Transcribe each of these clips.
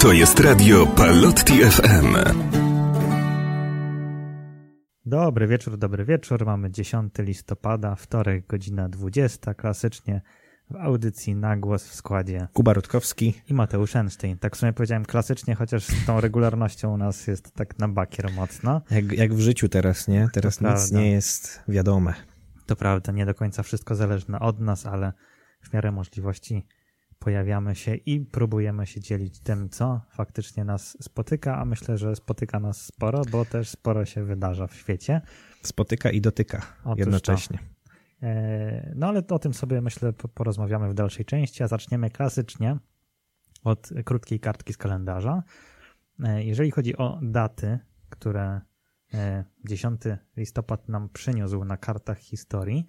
To jest radio Palotti FM. Dobry wieczór, dobry wieczór. Mamy 10 listopada, wtorek, godzina 20. Klasycznie w audycji na głos w składzie Kuba Rutkowski. i Mateusz Einstein. Tak w sumie powiedziałem klasycznie, chociaż z tą regularnością u nas jest tak na bakier mocno. Jak, jak w życiu teraz, nie? Teraz To nic prawda. nie jest wiadome. To prawda, nie do końca wszystko zależne od nas, ale w miarę możliwości pojawiamy się i próbujemy się dzielić tym, co faktycznie nas spotyka, a myślę, że spotyka nas sporo, bo też sporo się wydarza w świecie. Spotyka i dotyka Otóż jednocześnie. E, No ale o tym sobie myślę po- porozmawiamy w dalszej części, a zaczniemy klasycznie od krótkiej kartki z kalendarza. E, Jeżeli chodzi o daty, które e, 10 listopad nam przyniósł na kartach historii,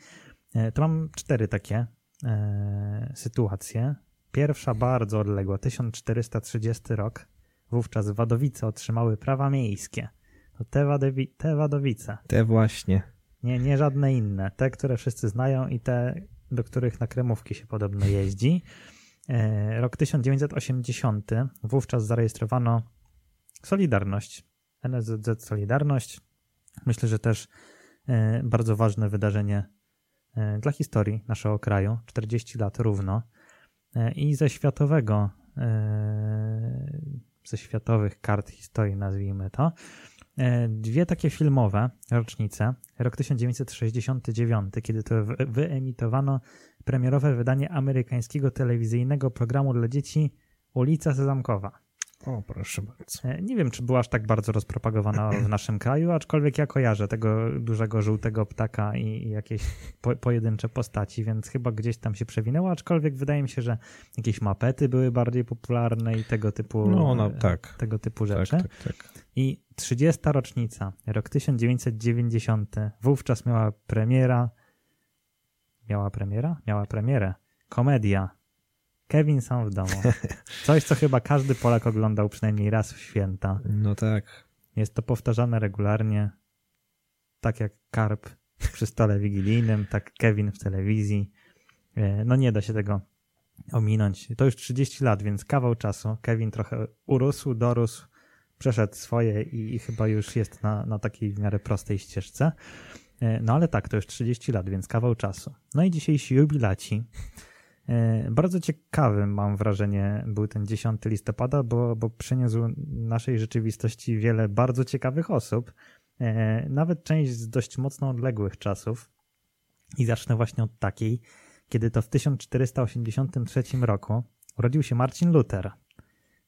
e, to mam cztery takie e, sytuacje. Pierwsza bardzo odległa, 1430 rok. Wówczas Wadowice otrzymały prawa miejskie. To te, Wadowi- te Wadowice. Te właśnie. Nie, nie żadne inne. Te, które wszyscy znają i te, do których na kremówki się podobno jeździ. E, Rok 1980. Wówczas zarejestrowano Solidarność. NSZZ Solidarność. Myślę, że też e, bardzo ważne wydarzenie e, dla historii naszego kraju. 40 lat równo. E, I ze światowego, e, ze światowych kart historii, nazwijmy to, E, dwie takie filmowe rocznice. Rok 1969, kiedy to wy- wyemitowano premierowe wydanie amerykańskiego telewizyjnego programu dla dzieci Ulica Sezamkowa. O, proszę bardzo. E, Nie wiem, czy była aż tak bardzo rozpropagowana w naszym kraju, aczkolwiek ja kojarzę tego dużego żółtego ptaka i, i jakieś po, pojedyncze postaci, więc chyba gdzieś tam się przewinęło, aczkolwiek wydaje mi się, że jakieś mapety były bardziej popularne i tego typu, No, no, e, tak. tego typu Tak, rzeczy. tak, tak. I 30. rocznica, rok 1990, wówczas miała premiera. Miała premiera? Miała premierę. Komedia. Kevin sam w domu. Coś, co chyba każdy Polak oglądał przynajmniej raz w święta. No tak. Jest to powtarzane regularnie. Tak jak Karp przy stole wigilijnym, tak Kevin w telewizji. E, No nie da się tego ominąć. To już 30 lat, więc kawał czasu. Kevin trochę urósł, dorósł, przeszedł swoje i, i chyba już jest na, na takiej w miarę prostej ścieżce. E, No ale tak, to już 30 lat, więc kawał czasu. No i dzisiejsi jubilaci. E, Bardzo ciekawym, mam wrażenie, był ten 10 listopada, bo, bo przyniósł naszej rzeczywistości wiele bardzo ciekawych osób, e, nawet część z dość mocno odległych czasów. I zacznę właśnie od takiej, kiedy to w 1483 roku urodził się Marcin Luther,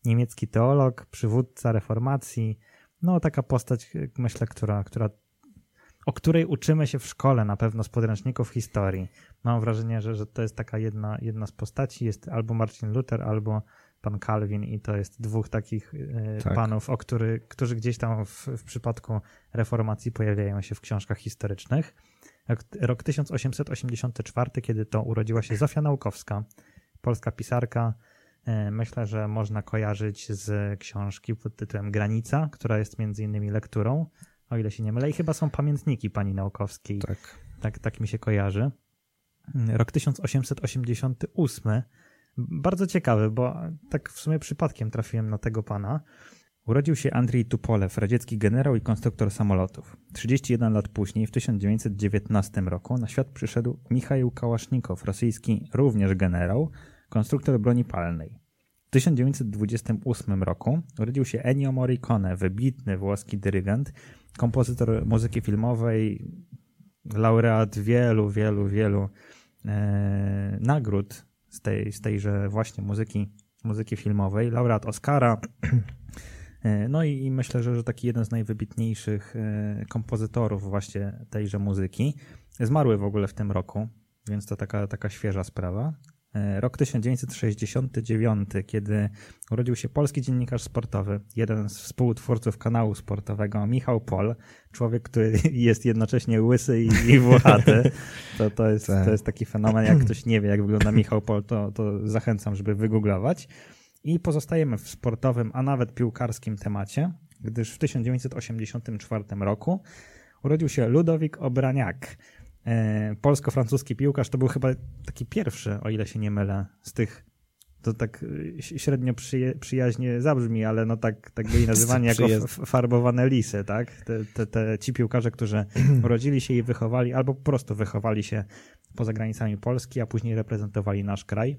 niemiecki teolog, przywódca reformacji, no taka postać, myślę, która, która o której uczymy się w szkole na pewno z podręczników historii. Mam wrażenie, że, że to jest taka jedna, jedna z postaci. Jest albo Marcin Luther, albo pan Calvin i to jest dwóch takich e, Tak. panów, o który, którzy gdzieś tam w, w przypadku reformacji pojawiają się w książkach historycznych. Rok, rok 1884, kiedy to urodziła się Zofia Naukowska, polska pisarka. E, Myślę, że można kojarzyć z książki pod tytułem Granica, która jest między innymi lekturą, o ile się nie mylę. I chyba są pamiętniki pani Naukowskiej. Tak. Tak, tak mi się kojarzy. Rok 1888. Bardzo ciekawy, bo tak w sumie przypadkiem trafiłem na tego pana. Urodził się Andrzej Tupolew, radziecki generał i konstruktor samolotów. 31 lat później, w 1919 roku, na świat przyszedł Michał Kałasznikow, rosyjski również generał, konstruktor broni palnej. W 1928 roku urodził się Ennio Morricone, wybitny włoski dyrygent, kompozytor muzyki filmowej, laureat wielu, wielu, wielu e, nagród z, tej, z tejże właśnie muzyki, muzyki filmowej, laureat Oscara. E, No i, i myślę, że, że taki jeden z najwybitniejszych e, kompozytorów właśnie tejże muzyki. Zmarły w ogóle w tym roku, więc to taka, taka świeża sprawa. E, Rok 1969, kiedy urodził się polski dziennikarz sportowy, jeden z współtwórców kanału sportowego, Michał Pol, człowiek, który jest jednocześnie łysy i, i włochaty. To, to, jest, Tak. to jest taki fenomen, jak ktoś nie wie, jak wygląda Michał Pol, to, to zachęcam, żeby wygooglować. I pozostajemy w sportowym, a nawet piłkarskim temacie, gdyż w 1984 roku urodził się Ludowik Obraniak, polsko-francuski piłkarz. To był chyba taki pierwszy, o ile się nie mylę, z tych to tak y, średnio przyje, przyjaźnie zabrzmi, ale no tak, tak byli nazywani jako farbowane lisy, tak? Te, te, te, ci piłkarze, którzy urodzili się i wychowali, albo po prostu wychowali się poza granicami Polski, a później reprezentowali nasz kraj.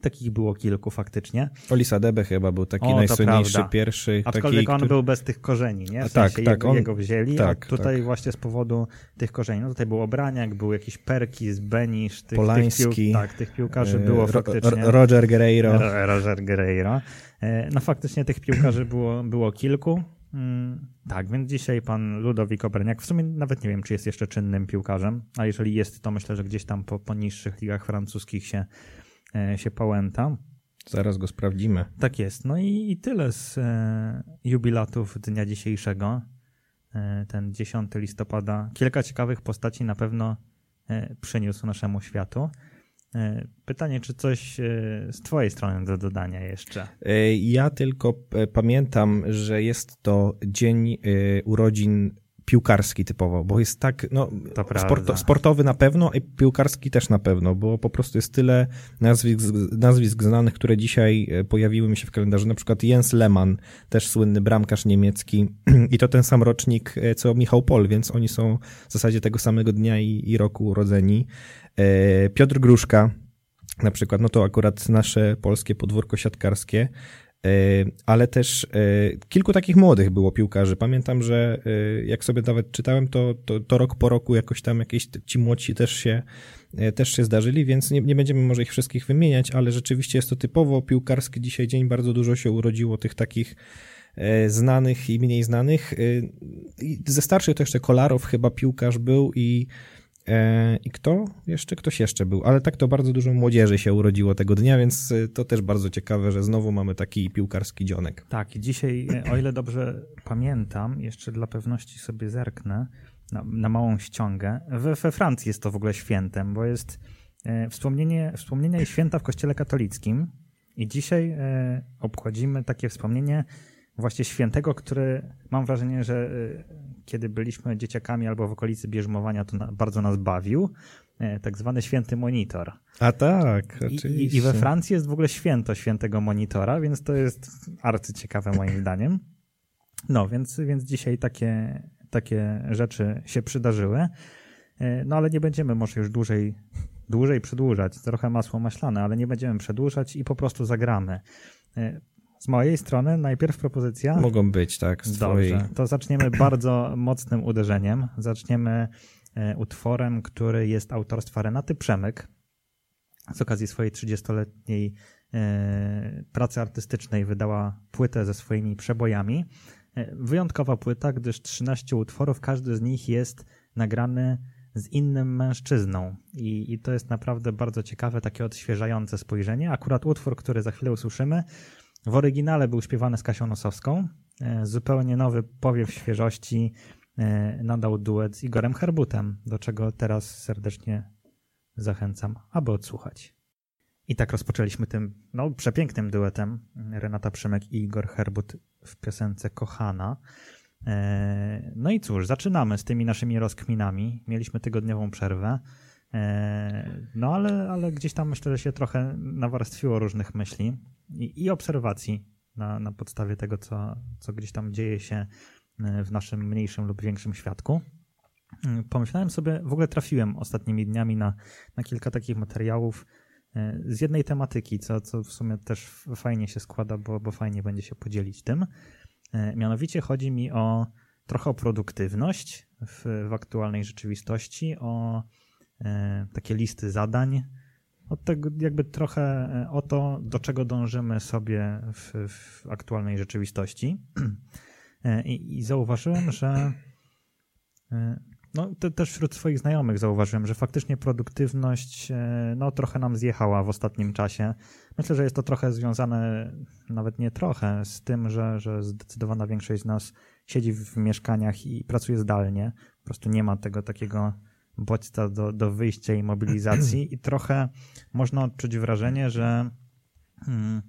Takich było kilku faktycznie. Olisa Debe chyba był taki o, najsłynniejszy pierwszy. Aczkolwiek taki, on który... był bez tych korzeni, nie? W tak, sensie tak, tak. Jego, on... jego wzięli, tak, a tutaj tak. właśnie z powodu tych korzeni. No tutaj był Obraniak, był jakiś Perkis, Benisz, tych, Polański, tych, pił... tak, tych piłkarzy e, było faktycznie. Roger Guerreiro. Roger Guerreiro. E, no faktycznie tych piłkarzy było, było kilku. Mm, tak, więc dzisiaj pan Ludowik Obraniak, w sumie nawet nie wiem, czy jest jeszcze czynnym piłkarzem, a jeżeli jest, to myślę, że gdzieś tam po, po niższych ligach francuskich się się pałęta. Zaraz go sprawdzimy. Tak jest. No i, i tyle z e, jubilatów dnia dzisiejszego. E, ten 10 listopada. Kilka ciekawych postaci na pewno e, przyniósł naszemu światu. E, pytanie, czy coś e, z Twojej strony do dodania jeszcze? Ja tylko pamiętam, że jest to dzień urodzin piłkarski typowo, bo jest tak, no, sport, sportowy na pewno i piłkarski też na pewno, bo po prostu jest tyle nazwisk, nazwisk znanych, które dzisiaj e, pojawiły mi się w kalendarzu, na przykład Jens Lehmann, też słynny bramkarz niemiecki i to ten sam rocznik, e, co Michał Pol, więc oni są w zasadzie tego samego dnia i, i roku urodzeni. E, Piotr Gruszka, na przykład, no to akurat nasze polskie podwórko siatkarskie, ale też e, kilku takich młodych było piłkarzy. Pamiętam, że e, jak sobie nawet czytałem, to, to, to rok po roku jakoś tam jakieś ci młodsi też się, też się zdarzyli, więc nie, nie będziemy może ich wszystkich wymieniać, ale rzeczywiście jest to typowo piłkarski dzisiaj dzień. Bardzo dużo się urodziło tych takich znanych i mniej znanych. Ze starszych to jeszcze Kolarow chyba piłkarz był i E, I kto? Jeszcze ktoś jeszcze był, ale tak to bardzo dużo młodzieży się urodziło tego dnia, więc e, to też bardzo ciekawe, że znowu mamy taki piłkarski dzionek. Tak, i dzisiaj, e, o ile dobrze pamiętam, jeszcze dla pewności sobie zerknę na, na małą ściągę. We, we, Francji jest to w ogóle świętem, bo jest wspomnienie, wspomnienie święta w Kościele katolickim i dzisiaj obchodzimy takie wspomnienie właśnie świętego, który mam wrażenie, że kiedy byliśmy dzieciakami albo w okolicy bierzmowania, to na, bardzo nas bawił. E, tak zwany święty monitor. A tak, oczywiście. I, I, we Francji jest w ogóle święto świętego monitora, więc to jest arcyciekawe moim zdaniem. No, więc, więc dzisiaj takie, takie rzeczy się przydarzyły. E, no ale nie będziemy może już dłużej, dłużej przedłużać. Trochę masło maślane, ale nie będziemy przedłużać i po prostu zagramy. Z mojej strony najpierw propozycja. Mogą być, tak. Z Dobrze, twojej... to zaczniemy bardzo mocnym uderzeniem. Zaczniemy e, utworem, który jest autorstwa Renaty Przemyk. Z okazji swojej 30-letniej e, pracy artystycznej wydała płytę ze swoimi przebojami. E, wyjątkowa płyta, gdyż 13 utworów, każdy z nich jest nagrany z innym mężczyzną. I, I, to jest naprawdę bardzo ciekawe, takie odświeżające spojrzenie. Akurat utwór, który za chwilę usłyszymy, w oryginale był śpiewany z Kasią Nosowską. E, zupełnie nowy powiew świeżości e, nadał duet z Igorem Herbutem, do czego teraz serdecznie zachęcam, aby odsłuchać. I tak rozpoczęliśmy tym no, przepięknym duetem Renata Przemek i Igor Herbut w piosence Kochana. E, no i cóż, zaczynamy z tymi naszymi rozkminami. Mieliśmy tygodniową przerwę. No ale, ale gdzieś tam myślę, że się trochę nawarstwiło różnych myśli i, i obserwacji na, na podstawie tego, co, co gdzieś tam dzieje się e, w naszym mniejszym lub większym świadku. Mm, pomyślałem sobie, w ogóle trafiłem ostatnimi dniami na, na kilka takich materiałów e, z jednej tematyki, co, co w sumie też fajnie się składa, bo, bo fajnie będzie się podzielić tym. E, mianowicie chodzi mi o trochę o produktywność w, w aktualnej rzeczywistości, o e, takie listy zadań, od tego jakby trochę e, o to, do czego dążymy sobie w, w aktualnej rzeczywistości. E, I, I, zauważyłem, że e, no, te, też wśród swoich znajomych zauważyłem, że faktycznie produktywność no, trochę nam zjechała w ostatnim czasie. Myślę, że jest to trochę związane, nawet nie trochę, z tym, że, że zdecydowana większość z nas siedzi w mieszkaniach i pracuje zdalnie. Po prostu nie ma tego takiego bodźca do, do wyjścia i mobilizacji i trochę można odczuć wrażenie, że hmm,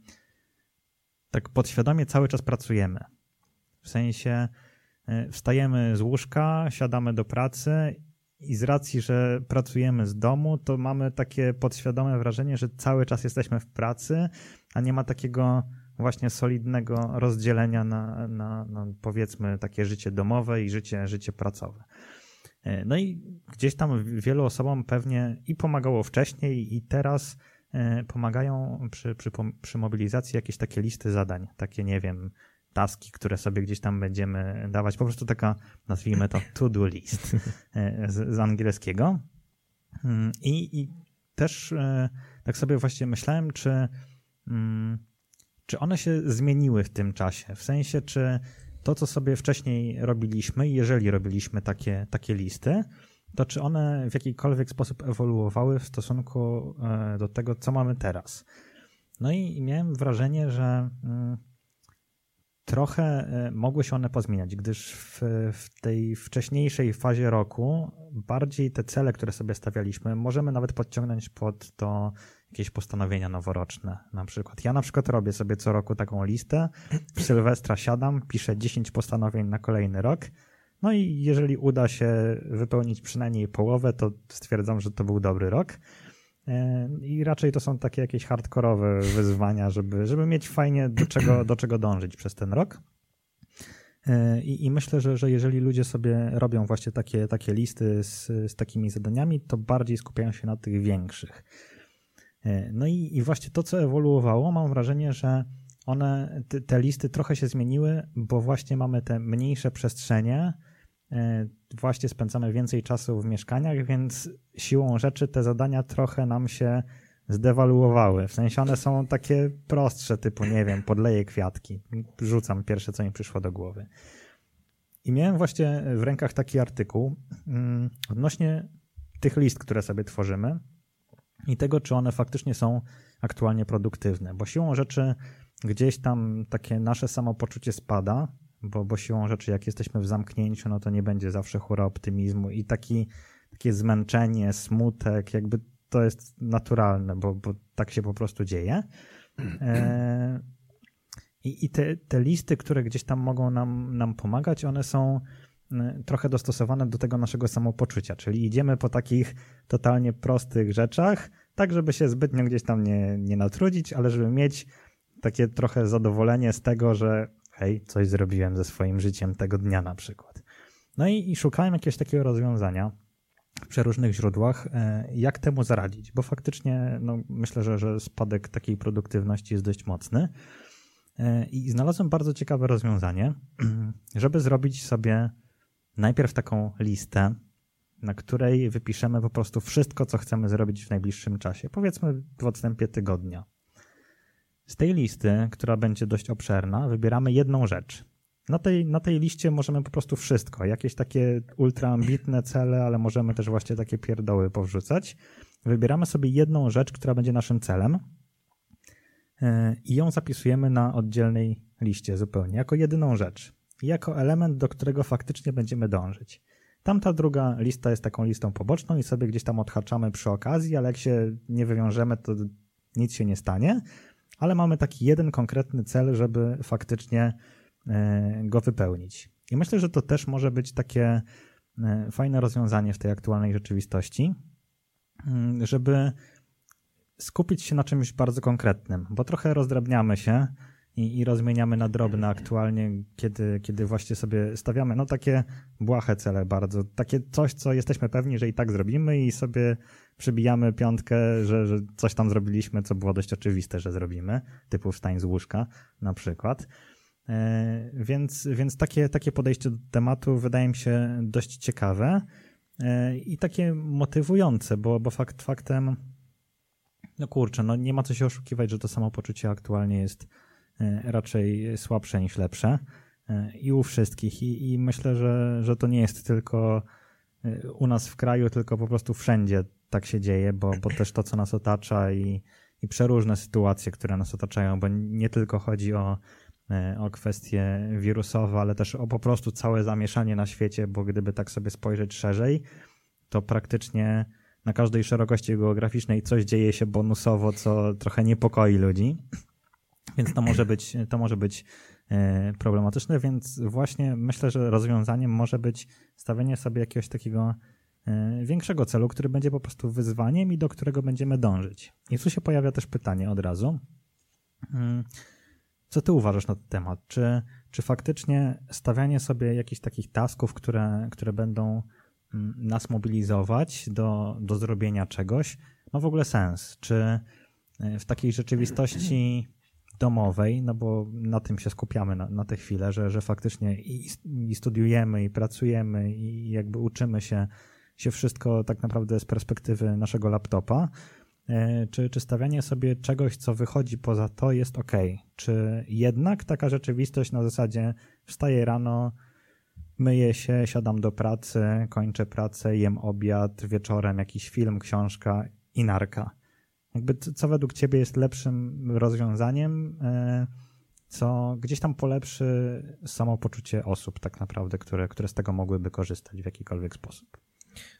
tak podświadomie cały czas pracujemy. W sensie y, wstajemy z łóżka, siadamy do pracy i z racji, że pracujemy z domu, to mamy takie podświadome wrażenie, że cały czas jesteśmy w pracy, a nie ma takiego właśnie solidnego rozdzielenia na, na, na powiedzmy takie życie domowe i życie, życie pracowe. E, no i gdzieś tam wielu osobom pewnie i pomagało wcześniej, i teraz e, pomagają przy, przy, przy mobilizacji jakieś takie listy zadań, takie nie wiem, taski, które sobie gdzieś tam będziemy dawać. Po prostu taka, nazwijmy to to-do list e, z, z angielskiego. Mm, I, I, też tak sobie właśnie myślałem, czy, mm, czy one się zmieniły w tym czasie. W sensie, czy to, co sobie wcześniej robiliśmy, jeżeli robiliśmy takie, takie listy, to czy one w jakikolwiek sposób ewoluowały w stosunku e, do tego, co mamy teraz. No i miałem wrażenie, że mm, trochę e, mogły się one pozmieniać, gdyż w, w, tej wcześniejszej fazie roku bardziej te cele, które sobie stawialiśmy, możemy nawet podciągnąć pod to jakieś postanowienia noworoczne. Na przykład ja na przykład robię sobie co roku taką listę, w Sylwestra siadam, piszę 10 postanowień na kolejny rok, no i jeżeli uda się wypełnić przynajmniej połowę, to stwierdzam, że to był dobry rok. E, I raczej to są takie jakieś hardkorowe wyzwania, żeby, żeby mieć fajnie do czego, do czego dążyć przez ten rok. E, I, I, myślę, że, że jeżeli ludzie sobie robią właśnie takie, takie listy z, z takimi zadaniami, to bardziej skupiają się na tych większych. E, no i, i właśnie to, co ewoluowało, mam wrażenie, że one, te, te listy trochę się zmieniły, bo właśnie mamy te mniejsze przestrzenie, e, właśnie spędzamy więcej czasu w mieszkaniach, więc siłą rzeczy te zadania trochę nam się zdewaluowały. W sensie one są takie prostsze, typu, nie wiem, podleję kwiatki. Rzucam pierwsze, co mi przyszło do głowy. I miałem właśnie w rękach taki artykuł mm, odnośnie tych list, które sobie tworzymy i tego, czy one faktycznie są aktualnie produktywne, bo siłą rzeczy gdzieś tam takie nasze samopoczucie spada, bo, bo siłą rzeczy jak jesteśmy w zamknięciu, no to nie będzie zawsze hura optymizmu i taki, takie zmęczenie, smutek, jakby to jest naturalne, bo, bo tak się po prostu dzieje. E, I, i te, te listy, które gdzieś tam mogą nam, nam pomagać, one są trochę dostosowane do tego naszego samopoczucia, czyli idziemy po takich totalnie prostych rzeczach, tak żeby się zbytnio gdzieś tam nie, nie natrudzić, ale żeby mieć takie trochę zadowolenie z tego, że hej, coś zrobiłem ze swoim życiem tego dnia na przykład. No i, i szukałem jakiegoś takiego rozwiązania w przeróżnych źródłach, y, jak temu zaradzić, bo faktycznie no, myślę, że, że spadek takiej produktywności jest dość mocny. Y, I znalazłem bardzo ciekawe rozwiązanie, żeby zrobić sobie najpierw taką listę, na której wypiszemy po prostu wszystko, co chcemy zrobić w najbliższym czasie, powiedzmy w odstępie tygodnia. Z tej listy, która będzie dość obszerna, wybieramy jedną rzecz. Na tej, na tej liście możemy po prostu wszystko, jakieś takie ultraambitne cele, ale możemy też właśnie takie pierdoły powrzucać. Wybieramy sobie jedną rzecz, która będzie naszym celem e, i ją zapisujemy na oddzielnej liście zupełnie, jako jedyną rzecz jako element, do którego faktycznie będziemy dążyć. Tamta druga lista jest taką listą poboczną i sobie gdzieś tam odhaczamy przy okazji, ale jak się nie wywiążemy, to nic się nie stanie. Ale mamy taki jeden konkretny cel, żeby faktycznie e, go wypełnić. I myślę, że to też może być takie e, fajne rozwiązanie w tej aktualnej rzeczywistości, mm, żeby skupić się na czymś bardzo konkretnym, bo trochę rozdrabniamy się i, i rozmieniamy na drobne aktualnie, kiedy, kiedy właśnie sobie stawiamy no takie błahe cele bardzo, takie coś, co jesteśmy pewni, że i tak zrobimy i sobie przybijamy piątkę, że, że coś tam zrobiliśmy, co było dość oczywiste, że zrobimy, typu wstań z łóżka na przykład. E, więc, więc takie, takie podejście do tematu wydaje mi się dość ciekawe e, i takie motywujące, bo, bo fakt faktem, no kurczę, no nie ma co się oszukiwać, że to samopoczucie aktualnie jest raczej słabsze niż lepsze e, i u wszystkich. I, i myślę, że, że to nie jest tylko e, u nas w kraju, tylko po prostu wszędzie tak się dzieje, bo, bo też to, co nas otacza i, i przeróżne sytuacje, które nas otaczają, bo nie tylko chodzi o, o kwestie wirusowe, ale też o po prostu całe zamieszanie na świecie, bo gdyby tak sobie spojrzeć szerzej, to praktycznie na każdej szerokości geograficznej coś dzieje się bonusowo, co trochę niepokoi ludzi. Więc to może być, to może być e, problematyczne, więc właśnie myślę, że rozwiązaniem może być stawienie sobie jakiegoś takiego większego celu, który będzie po prostu wyzwaniem i do którego będziemy dążyć. I tu się pojawia też pytanie od razu. Mm, co ty uważasz na ten temat? Czy, czy faktycznie stawianie sobie jakichś takich tasków, które, które będą mm, nas mobilizować do, do zrobienia czegoś, ma w ogóle sens? Czy e, w takiej rzeczywistości domowej, no bo na tym się skupiamy na, na tę chwilę, że, że faktycznie i, i studiujemy, i pracujemy, i jakby uczymy się, się wszystko tak naprawdę z perspektywy naszego laptopa, E, czy, czy stawianie sobie czegoś, co wychodzi poza to, jest ok? Czy jednak taka rzeczywistość na zasadzie wstaję rano, myję się, siadam do pracy, kończę pracę, jem obiad, wieczorem jakiś film, książka i narka. Jakby co według ciebie jest lepszym rozwiązaniem, e, co gdzieś tam polepszy samopoczucie osób tak naprawdę, które, które z tego mogłyby korzystać w jakikolwiek sposób?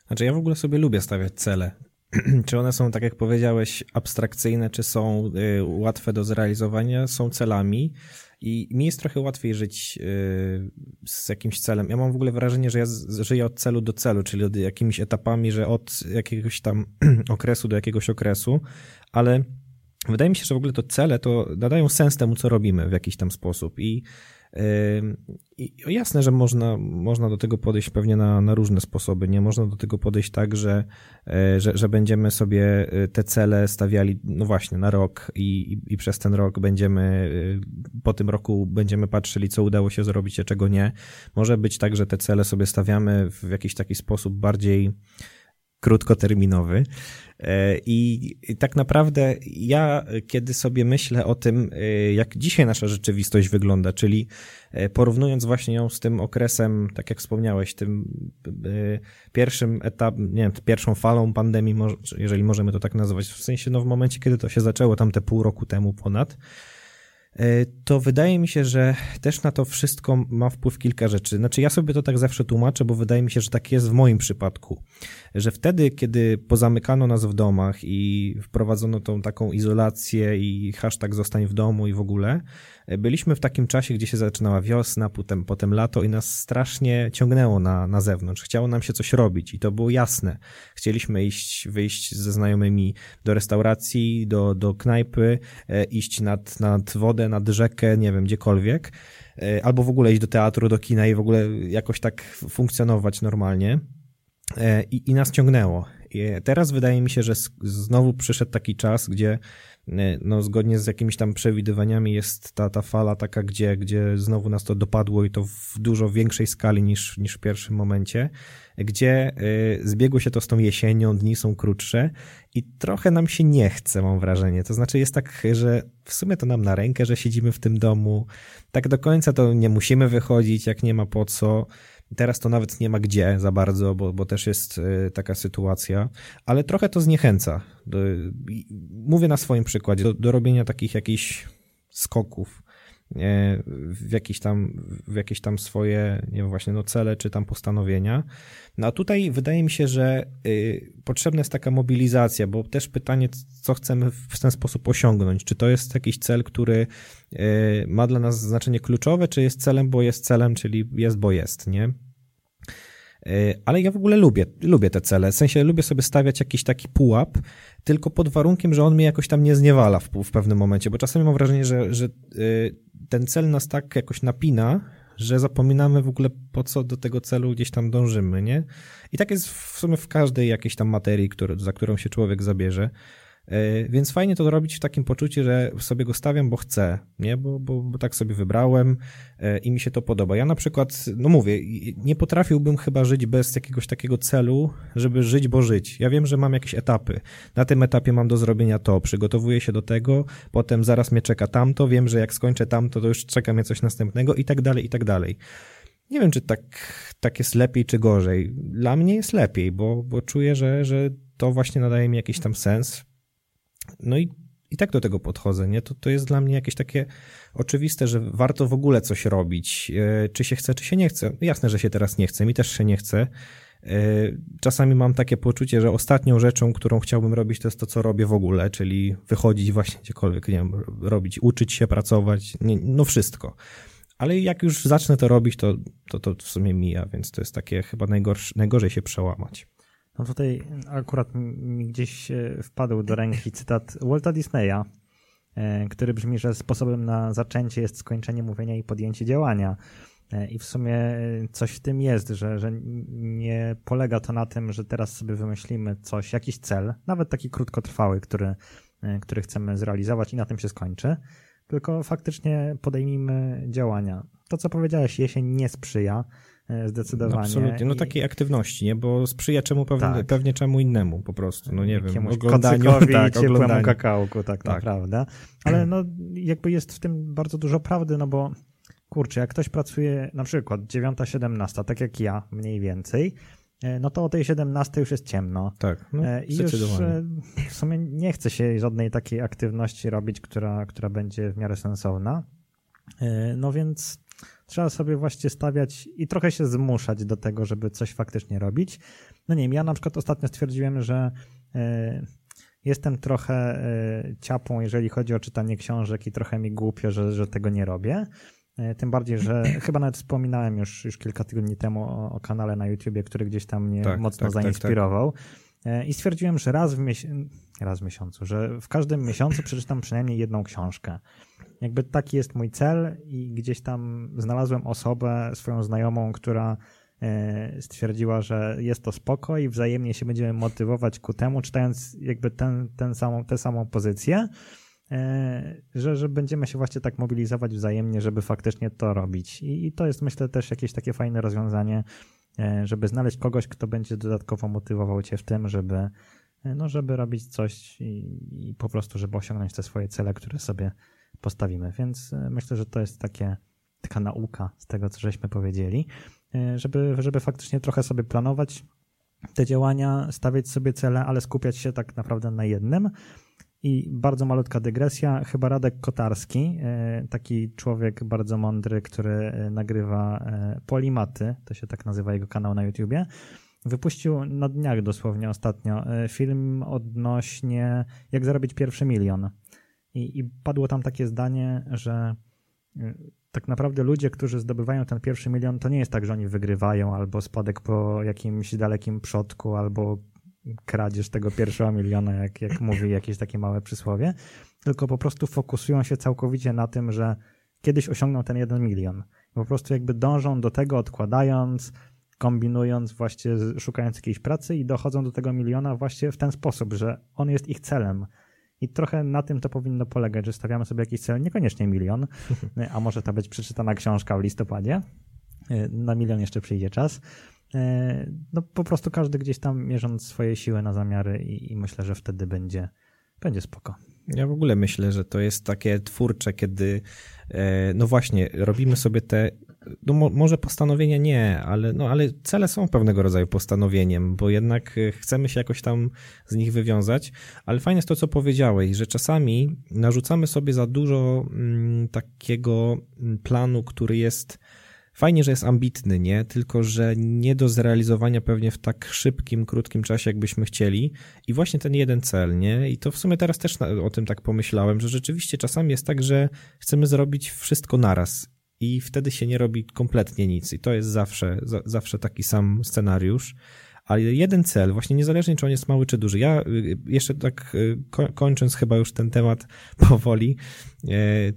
Znaczy ja w ogóle sobie lubię stawiać cele. czy one są, tak jak powiedziałeś, abstrakcyjne, czy są y, łatwe do zrealizowania, są celami. I mi jest trochę łatwiej żyć y, z jakimś celem. Ja mam w ogóle wrażenie, że ja żyję od celu do celu, czyli od jakimiś etapami, że od jakiegoś tam okresu do jakiegoś okresu, ale wydaje mi się, że w ogóle to cele to nadają sens temu, co robimy w jakiś tam sposób. I i jasne, że można, można do tego podejść pewnie na, na różne sposoby. Nie można do tego podejść tak, że, e, że, że będziemy sobie e, te cele stawiali, no właśnie, na rok i, i, przez ten rok będziemy, e, po tym roku będziemy patrzyli, co udało się zrobić, a czego nie. Może być tak, że te cele sobie stawiamy w jakiś taki sposób bardziej krótkoterminowy. E, I, tak naprawdę ja, kiedy sobie myślę o tym, e, jak dzisiaj nasza rzeczywistość wygląda, czyli e, porównując właśnie ją z tym okresem, tak jak wspomniałeś, tym pierwszym etapem, nie wiem, pierwszą falą pandemii, jeżeli możemy to tak nazwać, w sensie no w momencie, kiedy to się zaczęło, tam te pół roku temu ponad, to wydaje mi się, że też na to wszystko ma wpływ kilka rzeczy. Znaczy, ja sobie to tak zawsze tłumaczę, bo wydaje mi się, że tak jest w moim przypadku, że wtedy, kiedy pozamykano nas w domach i wprowadzono tą taką izolację i hashtag zostań w domu i w ogóle, byliśmy w takim czasie, gdzie się zaczynała wiosna, potem, potem lato i nas strasznie ciągnęło na, na zewnątrz. Chciało nam się coś robić i to było jasne. Chcieliśmy iść, wyjść ze znajomymi do restauracji, do, do knajpy, e, iść nad, nad wodę, nad rzekę, nie wiem, gdziekolwiek, e, albo w ogóle iść do teatru, do kina i w ogóle jakoś tak funkcjonować normalnie. E, I, i nas ciągnęło. Teraz wydaje mi się, że znowu przyszedł taki czas, gdzie E, no, zgodnie z jakimiś tam przewidywaniami jest ta, ta fala taka, gdzie, gdzie znowu nas to dopadło i to w dużo większej skali niż, niż w pierwszym momencie, gdzie e, zbiegło się to z tą jesienią, dni są krótsze i trochę nam się nie chce, mam wrażenie. To znaczy jest tak, że w sumie to nam na rękę, że siedzimy w tym domu. Tak do końca to nie musimy wychodzić, jak nie ma po co. Teraz to nawet nie ma gdzie za bardzo, bo, bo też jest e, taka sytuacja, ale trochę to zniechęca. Mówię na swoim przykładzie, do, do robienia takich jakichś skoków w jakieś tam, w jakieś tam swoje, nie wiem, właśnie no cele czy tam postanowienia. No a tutaj wydaje mi się, że y, potrzebna jest taka mobilizacja, bo też pytanie, co chcemy w ten sposób osiągnąć. Czy to jest jakiś cel, który y, ma dla nas znaczenie kluczowe, czy jest celem, bo jest celem, czyli jest, bo jest, nie? E, ale ja w ogóle lubię, lubię te cele. W sensie lubię sobie stawiać jakiś taki pułap, tylko pod warunkiem, że on mnie jakoś tam nie zniewala w, w pewnym momencie, bo czasami mam wrażenie, że, że e, ten cel nas tak jakoś napina, że zapominamy w ogóle po co do tego celu gdzieś tam dążymy, nie? I tak jest w sumie w każdej jakiejś tam materii, który, za którą się człowiek zabierze. E, więc fajnie to robić w takim poczuciu, że sobie go stawiam, bo chcę, nie? Bo, bo, bo tak sobie wybrałem e, i mi się to podoba. Ja na przykład, no mówię, nie potrafiłbym chyba żyć bez jakiegoś takiego celu, żeby żyć, bo żyć. Ja wiem, że mam jakieś etapy. Na tym etapie mam do zrobienia to, przygotowuję się do tego, potem zaraz mnie czeka tamto, wiem, że jak skończę tamto, to już czeka mnie coś następnego i tak dalej, i tak dalej. Nie wiem, czy tak, tak jest lepiej, czy gorzej. Dla mnie jest lepiej, bo, bo czuję, że, że to właśnie nadaje mi jakiś tam sens no i, i tak do tego podchodzę, nie? To, to jest dla mnie jakieś takie oczywiste, że warto w ogóle coś robić. E, czy się chce, czy się nie chce. Jasne, że się teraz nie chce, mi też się nie chce. E, czasami mam takie poczucie, że ostatnią rzeczą, którą chciałbym robić, to jest to, co robię w ogóle, czyli wychodzić właśnie gdziekolwiek, nie wiem, robić, uczyć się, pracować, nie, no wszystko. Ale jak już zacznę to robić, to, to, to w sumie mija, więc to jest takie chyba najgorsze, najgorzej się przełamać. No tutaj akurat mi gdzieś wpadł do ręki cytat Walta Disneya, e, który brzmi, że sposobem na zaczęcie jest skończenie mówienia i podjęcie działania. E, I w sumie coś w tym jest, że, że nie polega to na tym, że teraz sobie wymyślimy coś, jakiś cel, nawet taki krótkotrwały, który, e, który chcemy zrealizować i na tym się skończy, tylko faktycznie podejmijmy działania. To, co powiedziałeś, jesień nie sprzyja e, zdecydowanie. Absolutnie, no takiej aktywności, nie? Bo sprzyja czemu pewnie, tak. pewnie czemu innemu po prostu, no nie wiem, oglądaniu, tak, oglądaniu. kakałku tak, tak naprawdę. Ale no jakby jest w tym bardzo dużo prawdy, no bo kurczę, jak ktoś pracuje na przykład 9-17, tak jak ja mniej więcej, e, no to o tej 17 już jest ciemno. Tak, no, e, I już w sumie nie chce się żadnej takiej aktywności robić, która, która będzie w miarę sensowna. No więc trzeba sobie właśnie stawiać i trochę się zmuszać do tego, żeby coś faktycznie robić. No nie wiem, ja na przykład ostatnio stwierdziłem, że jestem trochę ciapą, jeżeli chodzi o czytanie książek i trochę mi głupio, że, że tego nie robię. E, tym bardziej, że chyba nawet wspominałem już, już kilka tygodni temu o, o kanale na YouTubie, który gdzieś tam mnie tak, mocno tak, tak zainspirował. Tak. I stwierdziłem, że raz w, raz w miesiącu, że w każdym miesiącu przeczytam przynajmniej jedną książkę. Jakby taki jest mój cel i gdzieś tam znalazłem osobę, swoją znajomą, która e, stwierdziła, że jest to spoko i wzajemnie się będziemy motywować ku temu, czytając jakby ten, ten samą, tę samą pozycję. E, że, że będziemy się właśnie tak mobilizować wzajemnie, żeby faktycznie to robić. I, I, to jest myślę też jakieś takie fajne rozwiązanie, e, żeby znaleźć kogoś, kto będzie dodatkowo motywował cię w tym, żeby, no, żeby robić coś i, i po prostu, żeby osiągnąć te swoje cele, które sobie postawimy. Więc myślę, że to jest takie, taka nauka z tego, co żeśmy powiedzieli, żeby, żeby faktycznie trochę sobie planować te działania, stawiać sobie cele, ale skupiać się tak naprawdę na jednym, i bardzo malutka dygresja, chyba Radek Kotarski, e, taki człowiek bardzo mądry, który e, nagrywa e, Polimaty, to się tak nazywa jego kanał na YouTubie, wypuścił na dniach dosłownie ostatnio film odnośnie jak zarobić pierwszy milion. I, I padło tam takie zdanie, że tak naprawdę ludzie, którzy zdobywają ten pierwszy milion, to nie jest tak, że oni wygrywają albo spadek po jakimś dalekim przodku, albo kradzież tego pierwszego miliona, jak, jak mówi jakieś takie małe przysłowie, tylko po prostu fokusują się całkowicie na tym, że kiedyś osiągną ten jeden milion. Po prostu jakby dążą do tego, odkładając, kombinując, właśnie szukając jakiejś pracy i dochodzą do tego miliona właśnie w ten sposób, że on jest ich celem. I trochę na tym to powinno polegać, że stawiamy sobie jakiś cel, niekoniecznie milion, a może to być przeczytana książka w listopadzie. Na milion jeszcze przyjdzie czas, E, no po prostu każdy gdzieś tam mierząc swoje siły na zamiary i, i myślę, że wtedy będzie, będzie spoko. Ja w ogóle myślę, że to jest takie twórcze, kiedy e, no właśnie, robimy sobie te no mo, może postanowienia nie, ale, no, ale cele są pewnego rodzaju postanowieniem, bo jednak e, chcemy się jakoś tam z nich wywiązać, ale fajne jest to, co powiedziałeś, że czasami narzucamy sobie za dużo mm, takiego mm, planu, który jest Fajnie, że jest ambitny, nie? Tylko, że nie do zrealizowania pewnie w tak szybkim, krótkim czasie, jakbyśmy chcieli. I właśnie ten jeden cel, nie? I to w sumie teraz też o tym tak pomyślałem, że rzeczywiście czasami jest tak, że chcemy zrobić wszystko naraz. I wtedy się nie robi kompletnie nic. I to jest zawsze, zawsze taki sam scenariusz ale jeden cel, właśnie niezależnie czy on jest mały czy duży. Ja y, jeszcze tak y, kończąc chyba już ten temat powoli, y,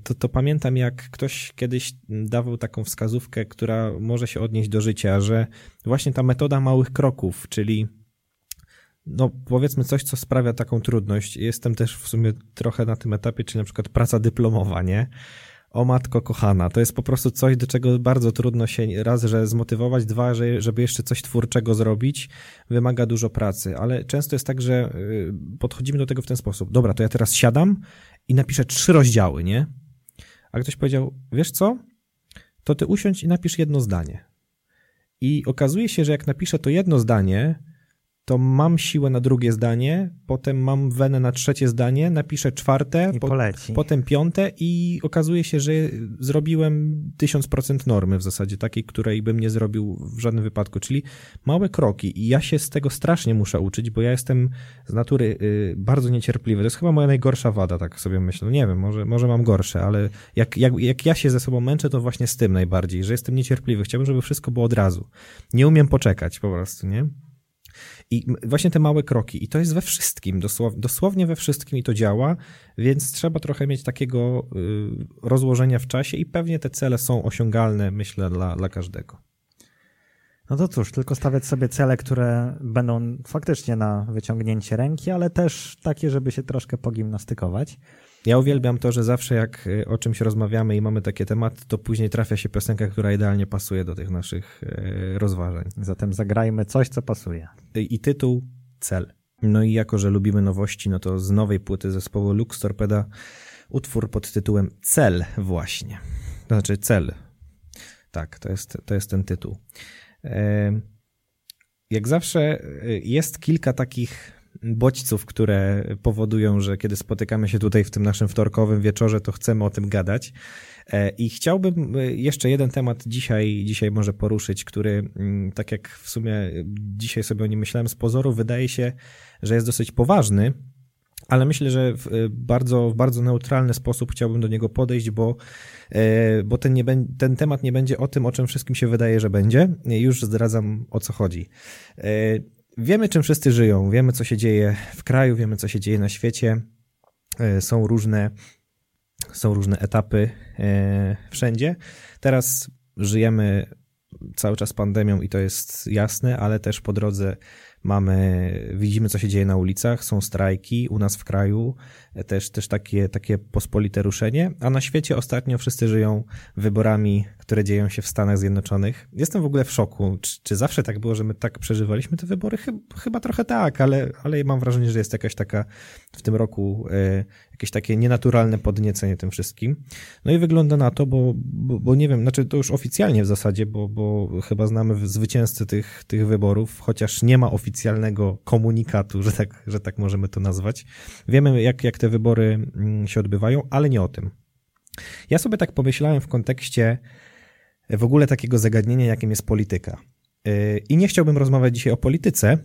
to, to pamiętam jak ktoś kiedyś dawał taką wskazówkę, która może się odnieść do życia, że właśnie ta metoda małych kroków, czyli no powiedzmy coś, co sprawia taką trudność. Jestem też w sumie trochę na tym etapie, czyli na przykład praca dyplomowa, nie? O matko kochana, to jest po prostu coś, do czego bardzo trudno się raz, że zmotywować, dwa, że, żeby jeszcze coś twórczego zrobić, wymaga dużo pracy, ale często jest tak, że y, podchodzimy do tego w ten sposób. Dobra, to ja teraz siadam i napiszę trzy rozdziały, nie? A ktoś powiedział, wiesz co? To ty usiądź i napisz jedno zdanie. I okazuje się, że jak napiszę to jedno zdanie, to mam siłę na drugie zdanie, potem mam wenę na trzecie zdanie, napiszę czwarte, po, potem piąte i okazuje się, że zrobiłem tysiąc procent normy w zasadzie, takiej, której bym nie zrobił w żadnym wypadku, czyli małe kroki i ja się z tego strasznie muszę uczyć, bo ja jestem z natury y, bardzo niecierpliwy. To jest chyba moja najgorsza wada, tak sobie myślę. No nie wiem, może, może mam gorsze, ale jak, jak, jak ja się ze sobą męczę, to właśnie z tym najbardziej, że jestem niecierpliwy. Chciałbym, żeby wszystko było od razu. Nie umiem poczekać po prostu, nie? I właśnie te małe kroki, i to jest we wszystkim, dosłownie, dosłownie we wszystkim i to działa, więc trzeba trochę mieć takiego y, rozłożenia w czasie i pewnie te cele są osiągalne, myślę, dla, dla każdego. No to cóż, tylko stawiać sobie cele, które będą faktycznie na wyciągnięcie ręki, ale też takie, żeby się troszkę pogimnastykować. Ja uwielbiam to, że zawsze jak y, o czymś rozmawiamy i mamy takie tematy, to później trafia się piosenka, która idealnie pasuje do tych naszych y, rozważań. Zatem zagrajmy coś, co pasuje. I tytuł Cel. No i jako, że lubimy nowości, no to z nowej płyty zespołu Lux Torpeda utwór pod tytułem Cel właśnie. To znaczy Cel. Tak, to jest, to jest ten tytuł. Jak zawsze y, jest kilka takich bodźców, które powodują, że kiedy spotykamy się tutaj w tym naszym wtorkowym wieczorze, to chcemy o tym gadać. E, I chciałbym y, jeszcze jeden temat dzisiaj, dzisiaj może poruszyć, który, mm, tak jak w sumie dzisiaj sobie o nim myślałem, z pozoru wydaje się, że jest dosyć poważny, ale myślę, że w y, bardzo, w bardzo neutralny sposób chciałbym do niego podejść, bo, e, bo ten, nie, ten temat nie będzie o tym, o czym wszystkim się wydaje, że będzie. Już zdradzam, o co chodzi. E, wiemy, czym wszyscy żyją, wiemy, co się dzieje w kraju, wiemy, co się dzieje na świecie. E, są różne, są różne etapy wszędzie. Teraz żyjemy cały czas pandemią i to jest jasne, ale też po drodze Mamy, widzimy, co się dzieje na ulicach, są strajki u nas w kraju, też, też takie, takie pospolite ruszenie, a na świecie ostatnio wszyscy żyją wyborami, które dzieją się w Stanach Zjednoczonych. Jestem w ogóle w szoku. Czy, czy zawsze tak było, że my tak przeżywaliśmy te wybory? Chyba, chyba trochę tak, ale, ale mam wrażenie, że jest jakaś taka w tym roku e, jakieś takie nienaturalne podniecenie tym wszystkim. No i wygląda na to, bo, bo, bo, nie wiem, znaczy to już oficjalnie w zasadzie, bo, bo chyba znamy zwycięzcę tych, tych wyborów, chociaż nie ma oficjalnego komunikatu, że tak, że tak możemy to nazwać. Wiemy, jak, jak te wybory mm, się odbywają, ale nie o tym. Ja sobie tak pomyślałem w kontekście w ogóle takiego zagadnienia, jakim jest polityka. Y, I nie chciałbym rozmawiać dzisiaj o polityce,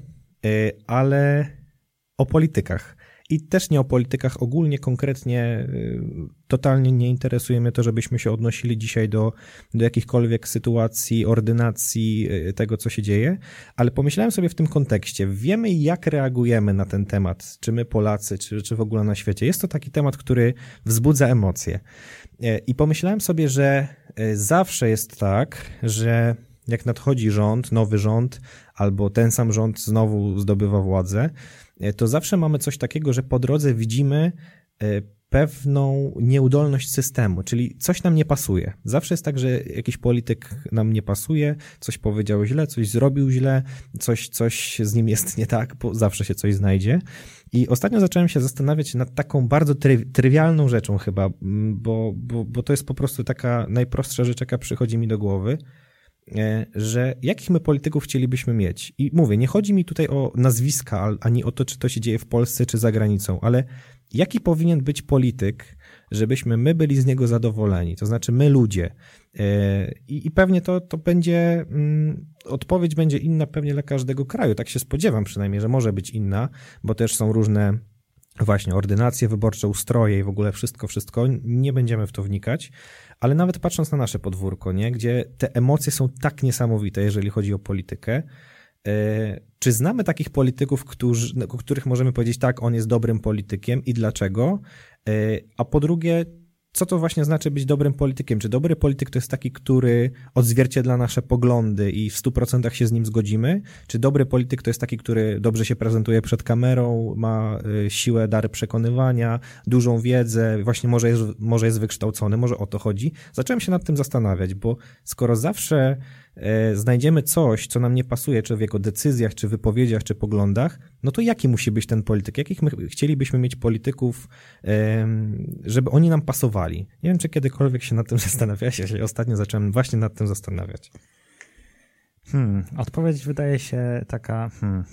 y, ale o politykach. I też nie o politykach ogólnie, konkretnie y, totalnie nie interesuje mnie to, żebyśmy się odnosili dzisiaj do, do jakichkolwiek sytuacji, ordynacji y, tego, co się dzieje, ale pomyślałem sobie w tym kontekście, wiemy jak reagujemy na ten temat, czy my Polacy, czy, czy w ogóle na świecie. Jest to taki temat, który wzbudza emocje. Y, I pomyślałem sobie, że zawsze jest tak, że jak nadchodzi rząd, nowy rząd, albo ten sam rząd znowu zdobywa władzę, to zawsze mamy coś takiego, że po drodze widzimy e, pewną nieudolność systemu, czyli coś nam nie pasuje. Zawsze jest tak, że jakiś polityk nam nie pasuje, coś powiedział źle, coś zrobił źle, coś, coś z nim jest nie tak, bo zawsze się coś znajdzie. I ostatnio zacząłem się zastanawiać nad taką bardzo try, trywialną rzeczą chyba, bo, bo, bo to jest po prostu taka najprostsza rzecz, jaka przychodzi mi do głowy, E, że jakich my polityków chcielibyśmy mieć. I mówię, nie chodzi mi tutaj o nazwiska, ani o to, czy to się dzieje w Polsce, czy za granicą, ale jaki powinien być polityk, żebyśmy my byli z niego zadowoleni, to znaczy my ludzie. E, I, i pewnie to, to będzie, mm, odpowiedź będzie inna pewnie dla każdego kraju, tak się spodziewam przynajmniej, że może być inna, bo też są różne właśnie ordynacje wyborcze, ustroje i w ogóle wszystko, wszystko. Nie będziemy w to wnikać, ale nawet patrząc na nasze podwórko, nie, gdzie te emocje są tak niesamowite, jeżeli chodzi o politykę, e, czy znamy takich polityków, którzy, o których możemy powiedzieć, tak, on jest dobrym politykiem i dlaczego? E, a po drugie, co to właśnie znaczy być dobrym politykiem? Czy dobry polityk to jest taki, który odzwierciedla nasze poglądy i w 100% się z nim zgodzimy? Czy dobry polityk to jest taki, który dobrze się prezentuje przed kamerą, ma y, siłę, dary przekonywania, dużą wiedzę, właśnie może jest, może jest wykształcony, może o to chodzi? Zacząłem się nad tym zastanawiać, bo skoro zawsze znajdziemy coś, co nam nie pasuje, czy w jego decyzjach, czy wypowiedziach, czy poglądach, no to jaki musi być ten polityk? Jakich my chcielibyśmy mieć polityków, żeby oni nam pasowali? Nie wiem, czy kiedykolwiek się nad tym zastanawiałeś, ja ostatnio zacząłem właśnie nad tym zastanawiać. Hmm, odpowiedź wydaje się taka. Hmm.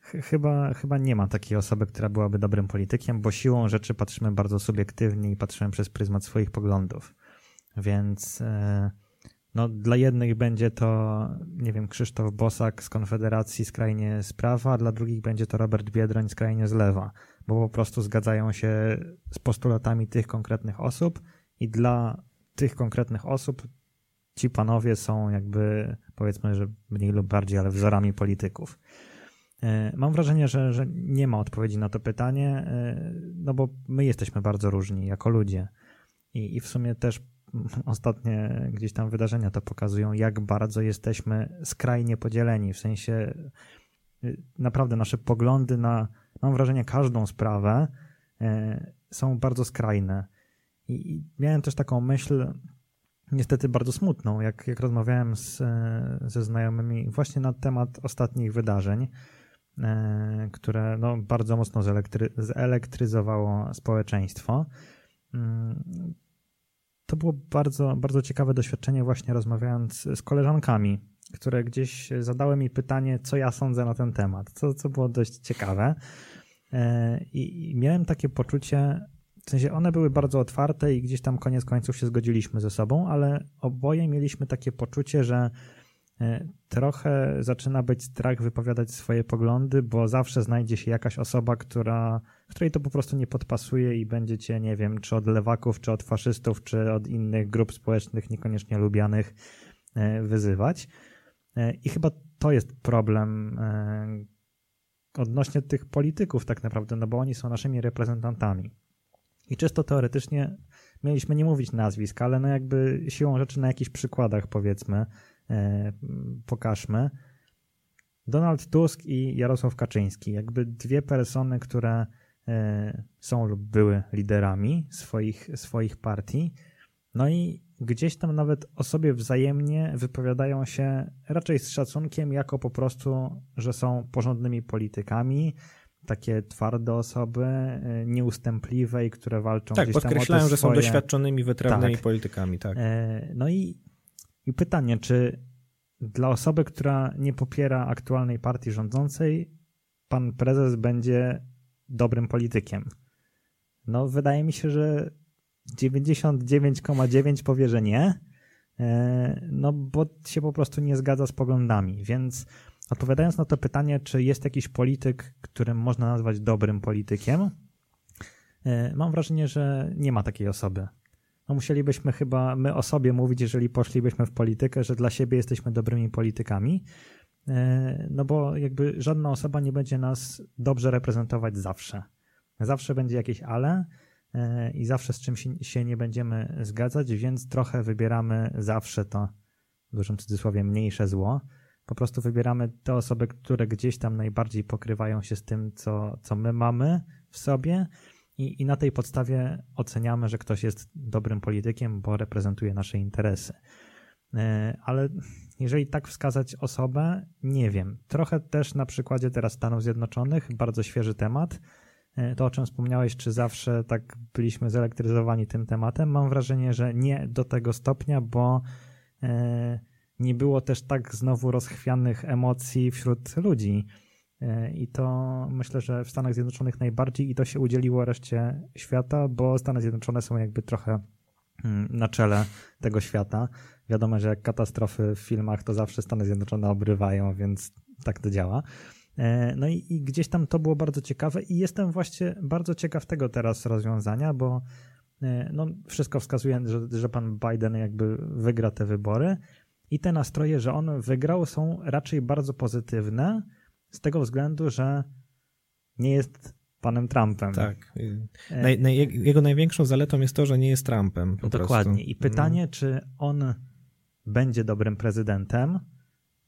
Chyba, chyba nie ma takiej osoby, która byłaby dobrym politykiem, bo siłą rzeczy patrzymy bardzo subiektywnie i patrzymy przez pryzmat swoich poglądów. Więc. Yy no, dla jednych będzie to, nie wiem, Krzysztof Bosak z Konfederacji skrajnie z prawa, a dla drugich będzie to Robert Biedroń skrajnie z lewa, bo po prostu zgadzają się z postulatami tych konkretnych osób i dla tych konkretnych osób ci panowie są jakby, powiedzmy, że mniej lub bardziej, ale wzorami polityków. E, mam wrażenie, że, że nie ma odpowiedzi na to pytanie, e, no bo my jesteśmy bardzo różni jako ludzie. I, i w sumie też ostatnie gdzieś tam wydarzenia to pokazują, jak bardzo jesteśmy skrajnie podzieleni. W sensie y, naprawdę nasze poglądy na, mam wrażenie, każdą sprawę e, są bardzo skrajne. I, miałem też taką myśl, niestety bardzo smutną, jak, jak rozmawiałem z, ze znajomymi właśnie na temat ostatnich wydarzeń, które no, bardzo mocno zelektry, zelektryzowało społeczeństwo. To było bardzo, bardzo ciekawe doświadczenie, właśnie rozmawiając z koleżankami, które gdzieś zadały mi pytanie, co ja sądzę na ten temat, co, co było dość ciekawe. E, I, I miałem takie poczucie, w sensie one były bardzo otwarte i gdzieś tam koniec końców się zgodziliśmy ze sobą, ale oboje mieliśmy takie poczucie, że trochę zaczyna być strach wypowiadać swoje poglądy, bo zawsze znajdzie się jakaś osoba, która, której to po prostu nie podpasuje i będzie cię, nie wiem, czy od lewaków, czy od faszystów, czy od innych grup społecznych niekoniecznie lubianych e, wyzywać. E, I chyba to jest problem odnośnie tych polityków tak naprawdę, no bo oni są naszymi reprezentantami. I czysto teoretycznie mieliśmy nie mówić nazwisk, ale no jakby siłą rzeczy na jakichś przykładach powiedzmy, e, pokażmy. Donald Tusk i Jarosław Kaczyński, jakby dwie persony, które e, są lub były liderami swoich, swoich partii, no i gdzieś tam nawet o sobie wzajemnie wypowiadają się raczej z szacunkiem, jako po prostu, że są porządnymi politykami, takie twarde osoby, y, nieustępliwe i które walczą tak, gdzieś tam podkreślają, o że swoje... są doświadczonymi, wytrawnymi tak. politykami. Tak. E, no i, i pytanie, czy dla osoby, która nie popiera aktualnej partii rządzącej, pan prezes będzie dobrym politykiem? No, wydaje mi się, że 99,9 powie, że nie, e, no bo się po prostu nie zgadza z poglądami, więc Odpowiadając na to pytanie, czy jest jakiś polityk, którym można nazwać dobrym politykiem, e, mam wrażenie, że nie ma takiej osoby. No musielibyśmy chyba my o sobie mówić, jeżeli poszlibyśmy w politykę, że dla siebie jesteśmy dobrymi politykami, e, no bo jakby żadna osoba nie będzie nas dobrze reprezentować zawsze. Zawsze będzie jakieś ale e, i zawsze z czymś się nie będziemy zgadzać, więc trochę wybieramy zawsze to, w dużym cudzysłowie, mniejsze zło. Po prostu wybieramy te osoby, które gdzieś tam najbardziej pokrywają się z tym, co, co my mamy w sobie, i, i na tej podstawie oceniamy, że ktoś jest dobrym politykiem, bo reprezentuje nasze interesy. E, ale jeżeli tak wskazać osobę, nie wiem. Trochę też na przykładzie teraz Stanów Zjednoczonych, bardzo świeży temat. E, to, o czym wspomniałeś, czy zawsze tak byliśmy zelektryzowani tym tematem, mam wrażenie, że nie do tego stopnia, bo. Yy, nie było też tak znowu rozchwianych emocji wśród ludzi. E, I to myślę, że w Stanach Zjednoczonych najbardziej i to się udzieliło reszcie świata, bo Stany Zjednoczone są jakby trochę mm, na czele tego świata. Wiadomo, że jak katastrofy w filmach, to zawsze Stany Zjednoczone obrywają, więc tak to działa. E, no i, i, gdzieś tam to było bardzo ciekawe i jestem właśnie bardzo ciekaw tego teraz rozwiązania, bo e, no, wszystko wskazuje, że, że pan Biden jakby wygra te wybory, i te nastroje, że on wygrał, są raczej bardzo pozytywne, z tego względu, że nie jest panem Trumpem. Tak. E, naj, naj, jego największą zaletą jest to, że nie jest Trumpem. Dokładnie. Prostu. I pytanie, mm. czy on będzie dobrym prezydentem,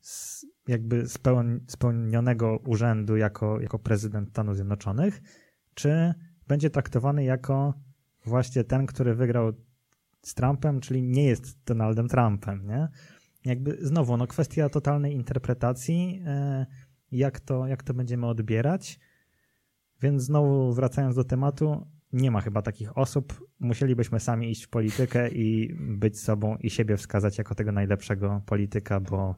z, jakby spełn, spełnionego urzędu jako, jako prezydent Stanów Zjednoczonych, czy będzie traktowany jako właśnie ten, który wygrał z Trumpem, czyli nie jest Donaldem Trumpem, nie? jakby znowu, no kwestia totalnej interpretacji, e, jak to, jak to będziemy odbierać. Więc znowu wracając do tematu, nie ma chyba takich osób. Musielibyśmy sami iść w politykę i być sobą i siebie wskazać jako tego najlepszego polityka, bo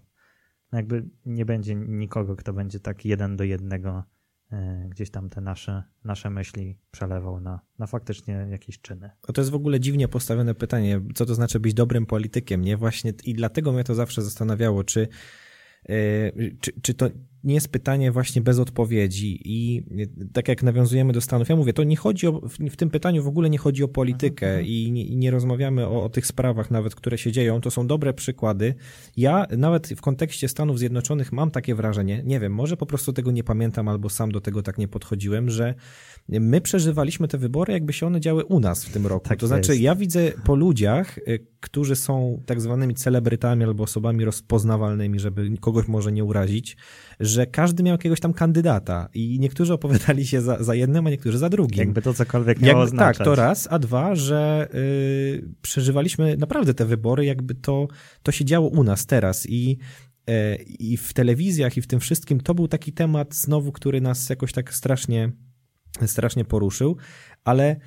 jakby nie będzie nikogo, kto będzie tak jeden do jednego E, gdzieś tam te nasze, nasze myśli przelewał na, na faktycznie jakieś czyny. A to jest w ogóle dziwnie postawione pytanie, co to znaczy być dobrym politykiem, nie? Właśnie i dlatego mnie to zawsze zastanawiało, czy, yy, czy, czy to nie jest pytanie właśnie bez odpowiedzi i tak jak nawiązujemy do Stanów, ja mówię, to nie chodzi o, w tym pytaniu w ogóle nie chodzi o politykę mhm. i nie, i nie rozmawiamy o, o, tych sprawach nawet, które się dzieją, to są dobre przykłady. Ja nawet w kontekście Stanów Zjednoczonych mam takie wrażenie, nie wiem, może po prostu tego nie pamiętam albo sam do tego tak nie podchodziłem, że my przeżywaliśmy te wybory, jakby się one działy u nas w tym roku. Tak to znaczy, ja widzę po ludziach, y, którzy są tak zwanymi celebrytami albo osobami rozpoznawalnymi, żeby kogoś może nie urazić, że każdy miał jakiegoś tam kandydata i niektórzy opowiadali się za, za jednym, a niektórzy za drugim. Jakby to cokolwiek miało jakby, Tak, to raz, a dwa, że yy, przeżywaliśmy naprawdę te wybory, jakby to, to się działo u nas teraz i y, i w telewizjach i w tym wszystkim to był taki temat znowu, który nas jakoś tak strasznie strasznie poruszył, ale e,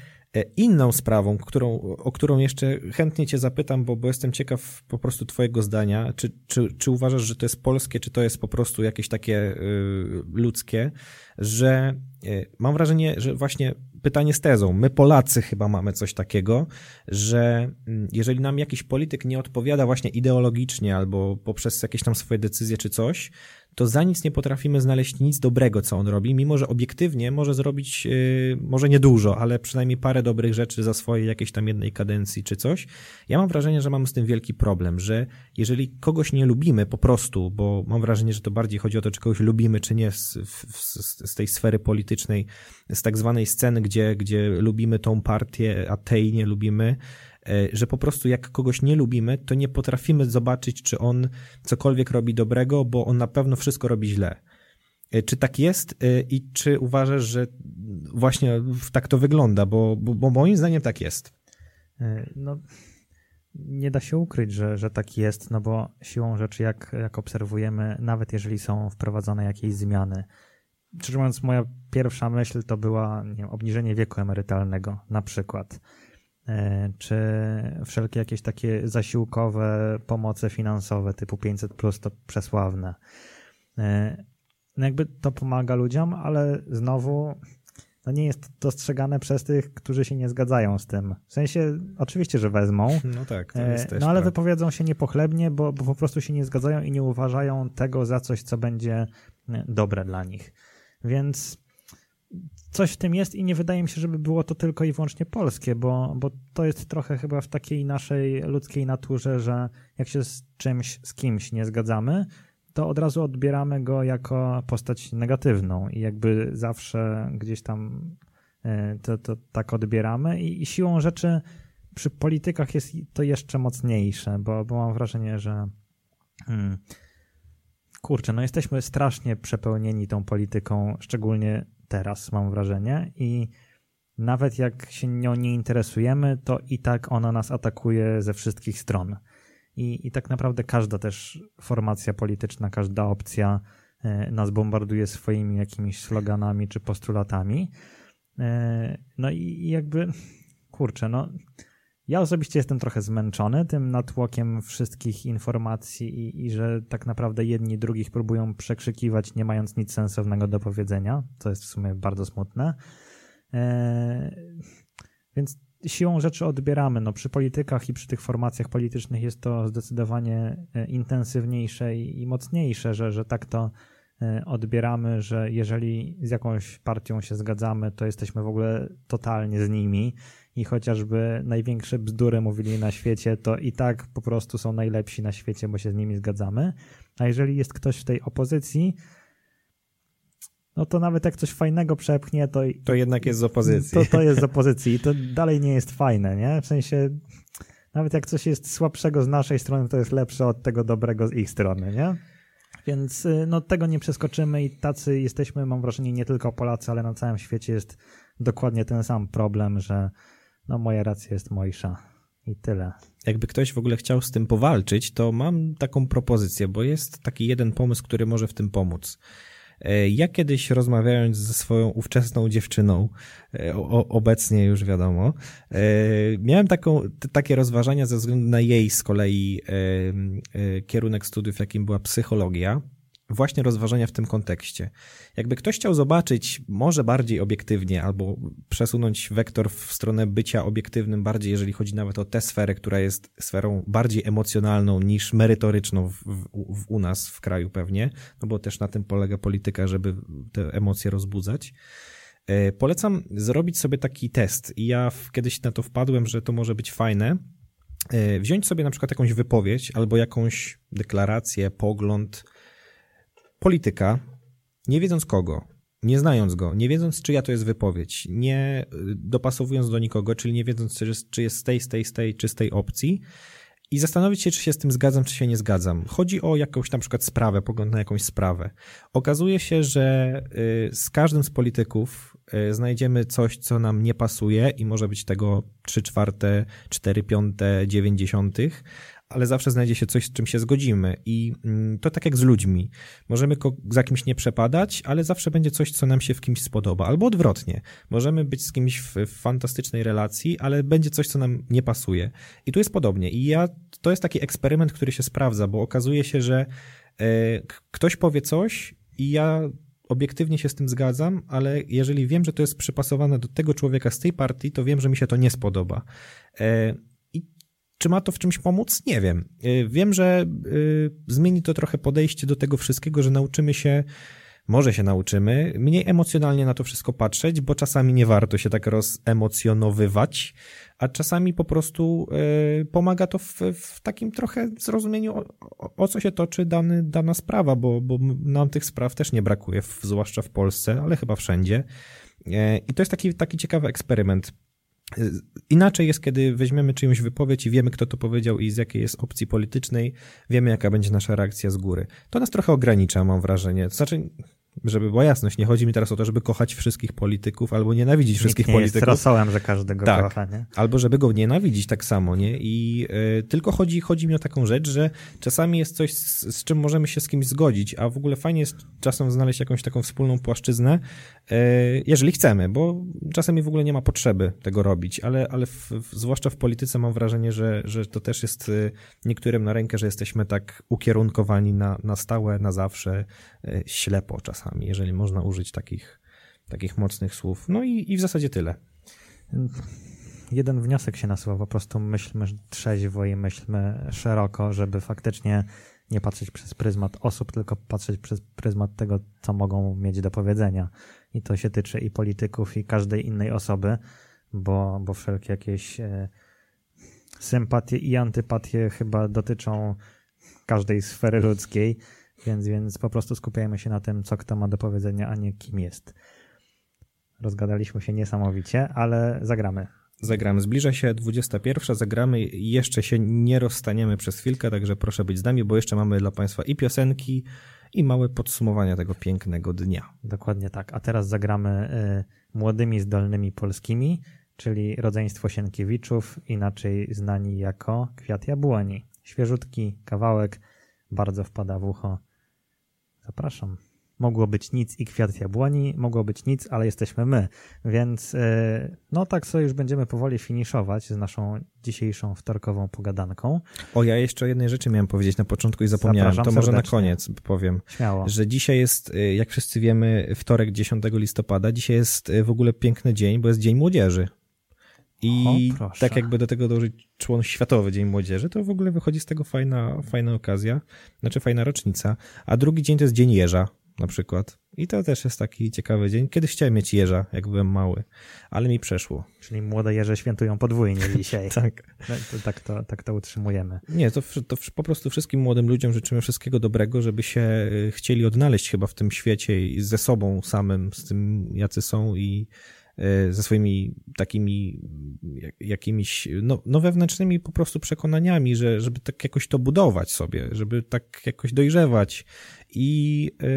inną sprawą, którą, o którą jeszcze chętnie cię zapytam, bo, bo jestem ciekaw po prostu twojego zdania, czy, czy, czy uważasz, że to jest polskie, czy to jest po prostu jakieś takie y, ludzkie, że y, mam wrażenie, że właśnie pytanie z tezą, my Polacy chyba mamy coś takiego, że y, jeżeli nam jakiś polityk nie odpowiada właśnie ideologicznie albo poprzez jakieś tam swoje decyzje czy coś, to za nic nie potrafimy znaleźć nic dobrego, co on robi, mimo że obiektywnie może zrobić, yy, może nie dużo, ale przynajmniej parę dobrych rzeczy za swojej jakiejś tam jednej kadencji czy coś. Ja mam wrażenie, że mamy z tym wielki problem, że jeżeli kogoś nie lubimy po prostu, bo mam wrażenie, że to bardziej chodzi o to, czy kogoś lubimy, czy nie z, z, z tej sfery politycznej, z tak zwanej sceny, gdzie, gdzie lubimy tą partię, a tej nie lubimy, że po prostu jak kogoś nie lubimy, to nie potrafimy zobaczyć, czy on cokolwiek robi dobrego, bo on na pewno wszystko robi źle. E, czy tak jest e, i czy uważasz, że właśnie tak to wygląda? Bo, bo, bo moim zdaniem tak jest. No, nie da się ukryć, że, że tak jest, no bo siłą rzeczy, jak, jak obserwujemy, nawet jeżeli są wprowadzone jakieś zmiany, Szczerze mówiąc, moja pierwsza myśl to była nie wiem, obniżenie wieku emerytalnego, na przykład. E, czy wszelkie jakieś takie zasiłkowe pomoce finansowe typu 500 plus to przesławne. E, no jakby to pomaga ludziom, ale znowu to nie jest dostrzegane przez tych, którzy się nie zgadzają z tym. W sensie, oczywiście, że wezmą. No tak, to e, jest też No ale wypowiedzą się niepochlebnie, bo, bo po prostu się nie zgadzają i nie uważają tego za coś, co będzie dobre dla nich. Więc coś w tym jest i nie wydaje mi się, żeby było to tylko i wyłącznie polskie, bo, bo to jest trochę chyba w takiej naszej ludzkiej naturze, że jak się z czymś, z kimś nie zgadzamy, to od razu odbieramy go jako postać negatywną i jakby zawsze gdzieś tam e, to, to tak odbieramy i, i siłą rzeczy przy politykach jest to jeszcze mocniejsze, bo, bo mam wrażenie, że hmm, kurczę, no jesteśmy strasznie przepełnieni tą polityką, szczególnie teraz, mam wrażenie. I nawet jak się nią nie interesujemy, to i tak ona nas atakuje ze wszystkich stron. I, i tak naprawdę każda też formacja polityczna, każda opcja e, nas bombarduje swoimi jakimiś sloganami czy postulatami. E, no i jakby, kurczę, no ja osobiście jestem trochę zmęczony tym natłokiem wszystkich informacji i, i, że tak naprawdę jedni drugich próbują przekrzykiwać, nie mając nic sensownego do powiedzenia, co jest w sumie bardzo smutne. Eee, więc siłą rzeczy odbieramy. No, przy politykach i przy tych formacjach politycznych jest to zdecydowanie e, intensywniejsze i, i mocniejsze, że, że tak to e, odbieramy, że jeżeli z jakąś partią się zgadzamy, to jesteśmy w ogóle totalnie z nimi i chociażby największe bzdury mówili na świecie, to i tak po prostu są najlepsi na świecie, bo się z nimi zgadzamy. A jeżeli jest ktoś w tej opozycji, no to nawet jak coś fajnego przepchnie, to... To jednak jest z opozycji. To, to jest z opozycji i to dalej nie jest fajne, nie? W sensie nawet jak coś jest słabszego z naszej strony, to jest lepsze od tego dobrego z ich strony, nie? Więc y, no, tego nie przeskoczymy i tacy jesteśmy, mam wrażenie, nie tylko Polacy, ale na całym świecie jest dokładnie ten sam problem, że no moja racja jest mojsza i tyle. Jakby ktoś w ogóle chciał z tym powalczyć, to mam taką propozycję, bo jest taki jeden pomysł, który może w tym pomóc. E, ja kiedyś rozmawiając ze swoją ówczesną dziewczyną, e, o, obecnie już wiadomo, e, miałem taką, takie rozważania ze względu na jej z kolei kierunek studiów, jakim była psychologia. Właśnie rozważania w tym kontekście. Jakby ktoś chciał zobaczyć może bardziej obiektywnie albo przesunąć wektor w stronę bycia obiektywnym bardziej, jeżeli chodzi nawet o tę sferę, która jest sferą bardziej emocjonalną niż merytoryczną w, w, u nas w kraju pewnie, no bo też na tym polega polityka, żeby te emocje rozbudzać. E, polecam zrobić sobie taki test i ja kiedyś na to wpadłem, że to może być fajne. E, wziąć sobie na przykład jakąś wypowiedź albo jakąś deklarację, pogląd, polityka, nie wiedząc kogo, nie znając go, nie wiedząc czyja to jest wypowiedź, nie y, dopasowując do nikogo, czyli nie wiedząc czy jest, czy jest z tej, z tej, z tej, czy z tej opcji i zastanowić się, czy się z tym zgadzam, czy się nie zgadzam. Chodzi o jakąś na przykład sprawę, pogląd na jakąś sprawę. Okazuje się, że y, z każdym z polityków y, znajdziemy coś, co nam nie pasuje i może być tego 3 czwarte, 4 piąte, 90, ale zawsze znajdzie się coś, z czym się zgodzimy. I mm, to tak jak z ludźmi. Możemy za kimś nie przepadać, ale zawsze będzie coś, co nam się w kimś spodoba. Albo odwrotnie. Możemy być z kimś w, w fantastycznej relacji, ale będzie coś, co nam nie pasuje. I tu jest podobnie. I ja, to jest taki eksperyment, który się sprawdza, bo okazuje się, że e, ktoś powie coś i ja obiektywnie się z tym zgadzam, ale jeżeli wiem, że to jest przypasowane do tego człowieka z tej partii, to wiem, że mi się to nie spodoba. E, czy ma to w czymś pomóc? Nie wiem. Y, wiem, że y, zmieni to trochę podejście do tego wszystkiego, że nauczymy się, może się nauczymy, mniej emocjonalnie na to wszystko patrzeć, bo czasami nie warto się tak rozemocjonowywać, a czasami po prostu y, pomaga to w, w takim trochę zrozumieniu, o, o, co się toczy dany, dana sprawa, bo, bo nam tych spraw też nie brakuje, zwłaszcza w Polsce, ale chyba wszędzie. I to jest taki, taki ciekawy eksperyment. Inaczej jest, kiedy weźmiemy czyjąś wypowiedź i wiemy, kto to powiedział i z jakiej jest opcji politycznej, wiemy, jaka będzie nasza reakcja z góry. To nas trochę ogranicza, mam wrażenie. To znaczy, żeby była jasność, nie chodzi mi teraz o to, żeby kochać wszystkich polityków albo nienawidzić wszystkich nie polityków. Jest rosołem, że każdego tak. kocha, nie? Albo żeby go nienawidzić tak samo, nie? I y, tylko chodzi, chodzi mi o taką rzecz, że czasami jest coś, z, z, czym możemy się z kimś zgodzić, a w ogóle fajnie jest czasem znaleźć jakąś taką wspólną płaszczyznę, jeżeli chcemy, bo czasami w ogóle nie ma potrzeby tego robić, ale, ale w, zwłaszcza w polityce mam wrażenie, że, że to też jest y, niektórym na rękę, że jesteśmy tak ukierunkowani na, na stałe, na zawsze, ślepo czasami czasami, jeżeli można użyć takich, takich mocnych słów. No i, i w zasadzie tyle. Jeden wniosek się nasuwa, po prostu myślmy trzeźwo i myślmy szeroko, żeby faktycznie nie patrzeć przez pryzmat osób, tylko patrzeć przez pryzmat tego, co mogą mieć do powiedzenia. I to się tyczy i polityków, i każdej innej osoby, bo, bo wszelkie jakieś e, sympatie i antypatie chyba dotyczą każdej sfery ludzkiej więc, więc po prostu skupiajmy się na tym, co kto ma do powiedzenia, a nie kim jest. Rozgadaliśmy się niesamowicie, ale zagramy. Zagramy. Zbliża się 21. Zagramy jeszcze się nie rozstaniemy przez chwilkę, także proszę być z nami, bo jeszcze mamy dla Państwa i piosenki, i małe podsumowania tego pięknego dnia. Dokładnie tak. A teraz zagramy y, młodymi, zdolnymi polskimi, czyli rodzeństwo Sienkiewiczów, inaczej znani jako Kwiat Jabłoni. Świeżutki kawałek, bardzo wpada w ucho. Zapraszam. Mogło być nic i kwiat jabłoni, mogło być nic, ale jesteśmy my. Więc yy, no tak sobie już będziemy powoli finiszować z naszą dzisiejszą wtorkową pogadanką. O, ja jeszcze jednej rzeczy miałem powiedzieć na początku i zapomniałem. Zapraszam to może serdecznie. na koniec powiem. Śmiało. Że dzisiaj jest, y, jak wszyscy wiemy, wtorek 10 listopada. Dzisiaj jest y, w ogóle piękny dzień, bo jest Dzień Młodzieży. I o, tak jakby do tego dołożyć człon Światowy Dzień Młodzieży, to w ogóle wychodzi z tego fajna, fajna okazja, znaczy fajna rocznica. A drugi dzień to jest Dzień Jeża na przykład. I to też jest taki ciekawy dzień. Kiedyś chciałem mieć jeża, jak byłem mały, ale mi przeszło. Czyli młode jeże świętują podwójnie dzisiaj. tak. No, to, tak, to, tak to utrzymujemy. Nie, to, to po prostu wszystkim młodym ludziom życzymy wszystkiego dobrego, żeby się y, chcieli odnaleźć chyba w tym świecie i ze sobą samym, z tym jacy są i ze swoimi takimi jakimiś no, no wewnętrznymi po prostu przekonaniami, że, żeby tak jakoś to budować sobie, żeby tak jakoś dojrzewać i e,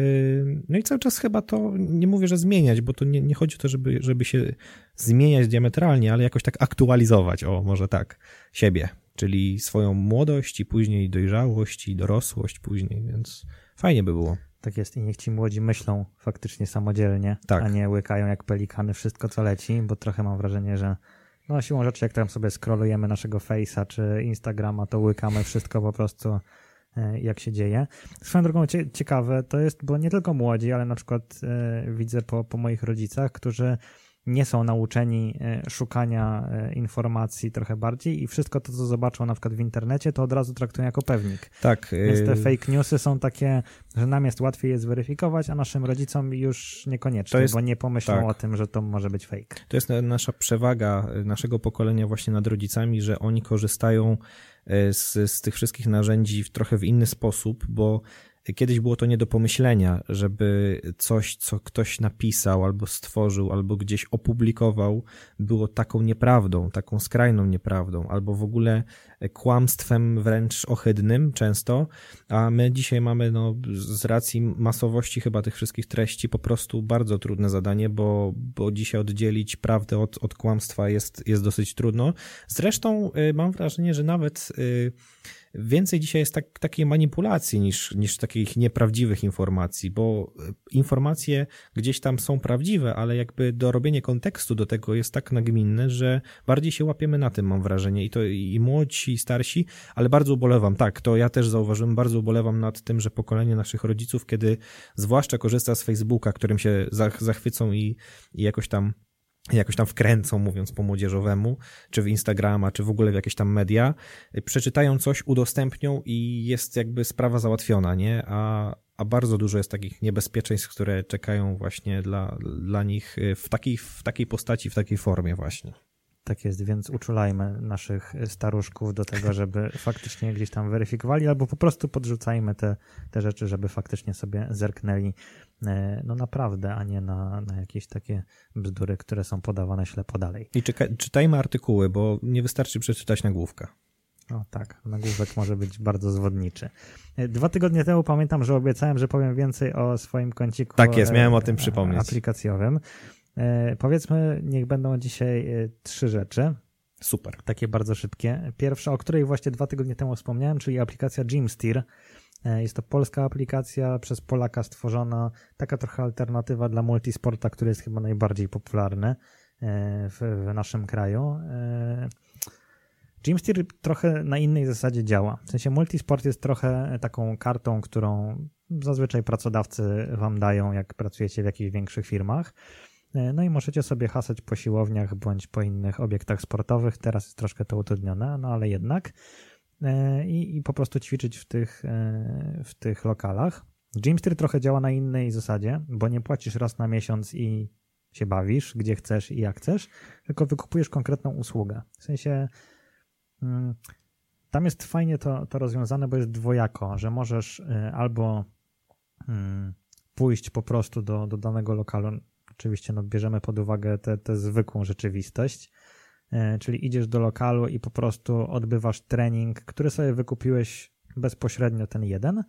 no i cały czas chyba to, nie mówię, że zmieniać, bo to nie, nie chodzi o to, żeby, żeby się zmieniać diametralnie, ale jakoś tak aktualizować, o może tak, siebie, czyli swoją młodość i później dojrzałość i dorosłość później, więc fajnie by było. Tak jest i niech ci młodzi myślą faktycznie samodzielnie, tak. a nie łykają jak pelikany wszystko co leci, bo trochę mam wrażenie, że no siłą rzeczy jak tam sobie scrollujemy naszego Face'a czy Instagrama, to łykamy wszystko po prostu jak się dzieje. Swoją drogą ciekawe to jest, bo nie tylko młodzi, ale na przykład widzę po, po moich rodzicach, którzy nie są nauczeni e, szukania e, informacji trochę bardziej i wszystko to, co zobaczą na przykład w internecie, to od razu traktują jako pewnik. Tak. Więc te fake newsy są takie, że nam jest łatwiej je zweryfikować, a naszym rodzicom już niekoniecznie, jest, bo nie pomyślą tak. o tym, że to może być fake. To jest nasza przewaga naszego pokolenia właśnie nad rodzicami, że oni korzystają z, z tych wszystkich narzędzi w trochę w inny sposób, bo Kiedyś było to nie do pomyślenia, żeby coś, co ktoś napisał, albo stworzył, albo gdzieś opublikował, było taką nieprawdą, taką skrajną nieprawdą, albo w ogóle kłamstwem wręcz ohydnym często, a my dzisiaj mamy no, z racji masowości chyba tych wszystkich treści po prostu bardzo trudne zadanie, bo, bo dzisiaj oddzielić prawdę od, od kłamstwa jest, jest dosyć trudno. Zresztą y, mam wrażenie, że nawet y, więcej dzisiaj jest tak, takiej manipulacji niż, niż takich nieprawdziwych informacji, bo e, informacje gdzieś tam są prawdziwe, ale jakby dorobienie kontekstu do tego jest tak nagminne, że bardziej się łapiemy na tym, mam wrażenie. I to i młodsi, i starsi, ale bardzo ubolewam. Tak, to ja też zauważyłem, bardzo ubolewam nad tym, że pokolenie naszych rodziców, kiedy zwłaszcza korzysta z Facebooka, którym się zachwycą i, i jakoś tam jakoś tam wkręcą, mówiąc po młodzieżowemu, czy w Instagrama, czy w ogóle w jakieś tam media, przeczytają coś, udostępnią i jest jakby sprawa załatwiona, nie? A, a bardzo dużo jest takich niebezpieczeństw, które czekają właśnie dla, dla nich w takiej, w takiej postaci, w takiej formie właśnie. Tak jest, więc uczulajmy naszych staruszków do tego, żeby faktycznie gdzieś tam weryfikowali, albo po prostu podrzucajmy te, te rzeczy, żeby faktycznie sobie zerknęli no naprawdę, a nie na, na jakieś takie bzdury, które są podawane ślepo dalej. I czyka, czytajmy artykuły, bo nie wystarczy przeczytać nagłówka. O tak, nagłówek może być bardzo zwodniczy. E, dwa tygodnie temu pamiętam, że obiecałem, że powiem więcej o swoim kąciku. Tak jest, miałem o tym przypomnieć. Aplikacjowym. E, powiedzmy, niech będą dzisiaj e, trzy rzeczy. Super. Takie bardzo szybkie. Pierwsza, o której właśnie dwa tygodnie temu wspomniałem, czyli aplikacja Gymsteer. E, jest to polska aplikacja, przez Polaka stworzona, taka trochę alternatywa dla multisporta, który jest chyba najbardziej popularny w, w naszym kraju. Gymsteer trochę na innej zasadzie działa. W sensie multisport jest trochę taką kartą, którą zazwyczaj pracodawcy wam dają, jak pracujecie w jakichś większych firmach. E, no i możecie sobie hasać po siłowniach bądź po innych obiektach sportowych. Teraz jest troszkę to utrudnione, no ale jednak. E, I, i po prostu ćwiczyć w tych, e, w tych lokalach. Gymster trochę działa na innej zasadzie, bo nie płacisz raz na miesiąc i się bawisz, gdzie chcesz i jak chcesz, tylko wykupujesz konkretną usługę. W sensie mm, tam jest fajnie to, to rozwiązane, bo jest dwojako, że możesz albo mm, pójść po prostu do, do danego lokalu oczywiście no, bierzemy pod uwagę tę zwykłą rzeczywistość, e, czyli idziesz do lokalu i po prostu odbywasz trening, który sobie wykupiłeś bezpośrednio ten jeden,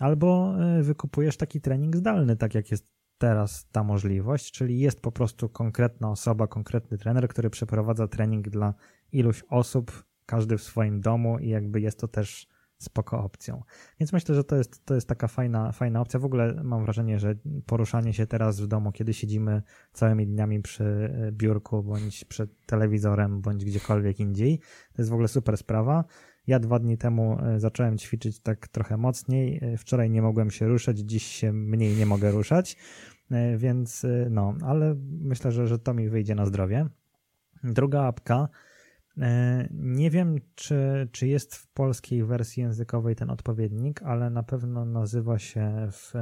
albo e, wykupujesz taki trening zdalny, tak jak jest teraz ta możliwość, czyli jest po prostu konkretna osoba, konkretny trener, który przeprowadza trening dla iluś osób, każdy w swoim domu i jakby jest to też spoko opcją. Więc myślę, że to jest, to jest taka fajna, fajna opcja. W ogóle mam wrażenie, że poruszanie się teraz w domu, kiedy siedzimy całymi dniami przy e, biurku, bądź przed telewizorem, bądź gdziekolwiek indziej, to jest w ogóle super sprawa. Ja dwa dni temu e, zacząłem ćwiczyć tak trochę mocniej. E, wczoraj nie mogłem się ruszać, dziś się mniej nie mogę ruszać, więc no, ale myślę, że, że to mi wyjdzie na zdrowie. Druga apka, nie wiem, czy, czy jest w polskiej wersji językowej ten odpowiednik, ale na pewno nazywa się w,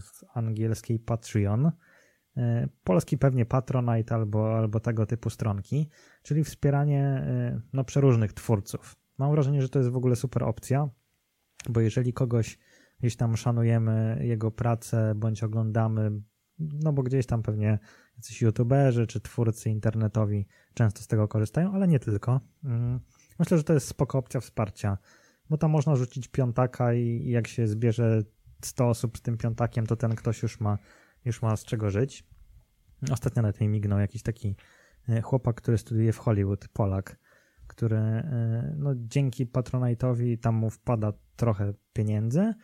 w angielskiej Patreon. E, polski pewnie Patronite albo, albo tego typu stronki, czyli wspieranie e, no, przeróżnych twórców. Mam wrażenie, że to jest w ogóle super opcja, bo jeżeli kogoś gdzieś tam szanujemy jego pracę, bądź oglądamy, no bo gdzieś tam pewnie jacyś youtuberzy czy twórcy internetowi często z tego korzystają, ale nie tylko. Mm, myślę, że to jest spoko opcja wsparcia, bo tam można rzucić piątaka i jak się zbierze 100 osób z tym piątakiem, to ten ktoś już ma, już ma z czego żyć. Ostatnio na tej mignął jakiś taki e, chłopak, który studiuje w Hollywood, Polak, który e, no, dzięki Patronite'owi tam mu wpada trochę pieniędzy,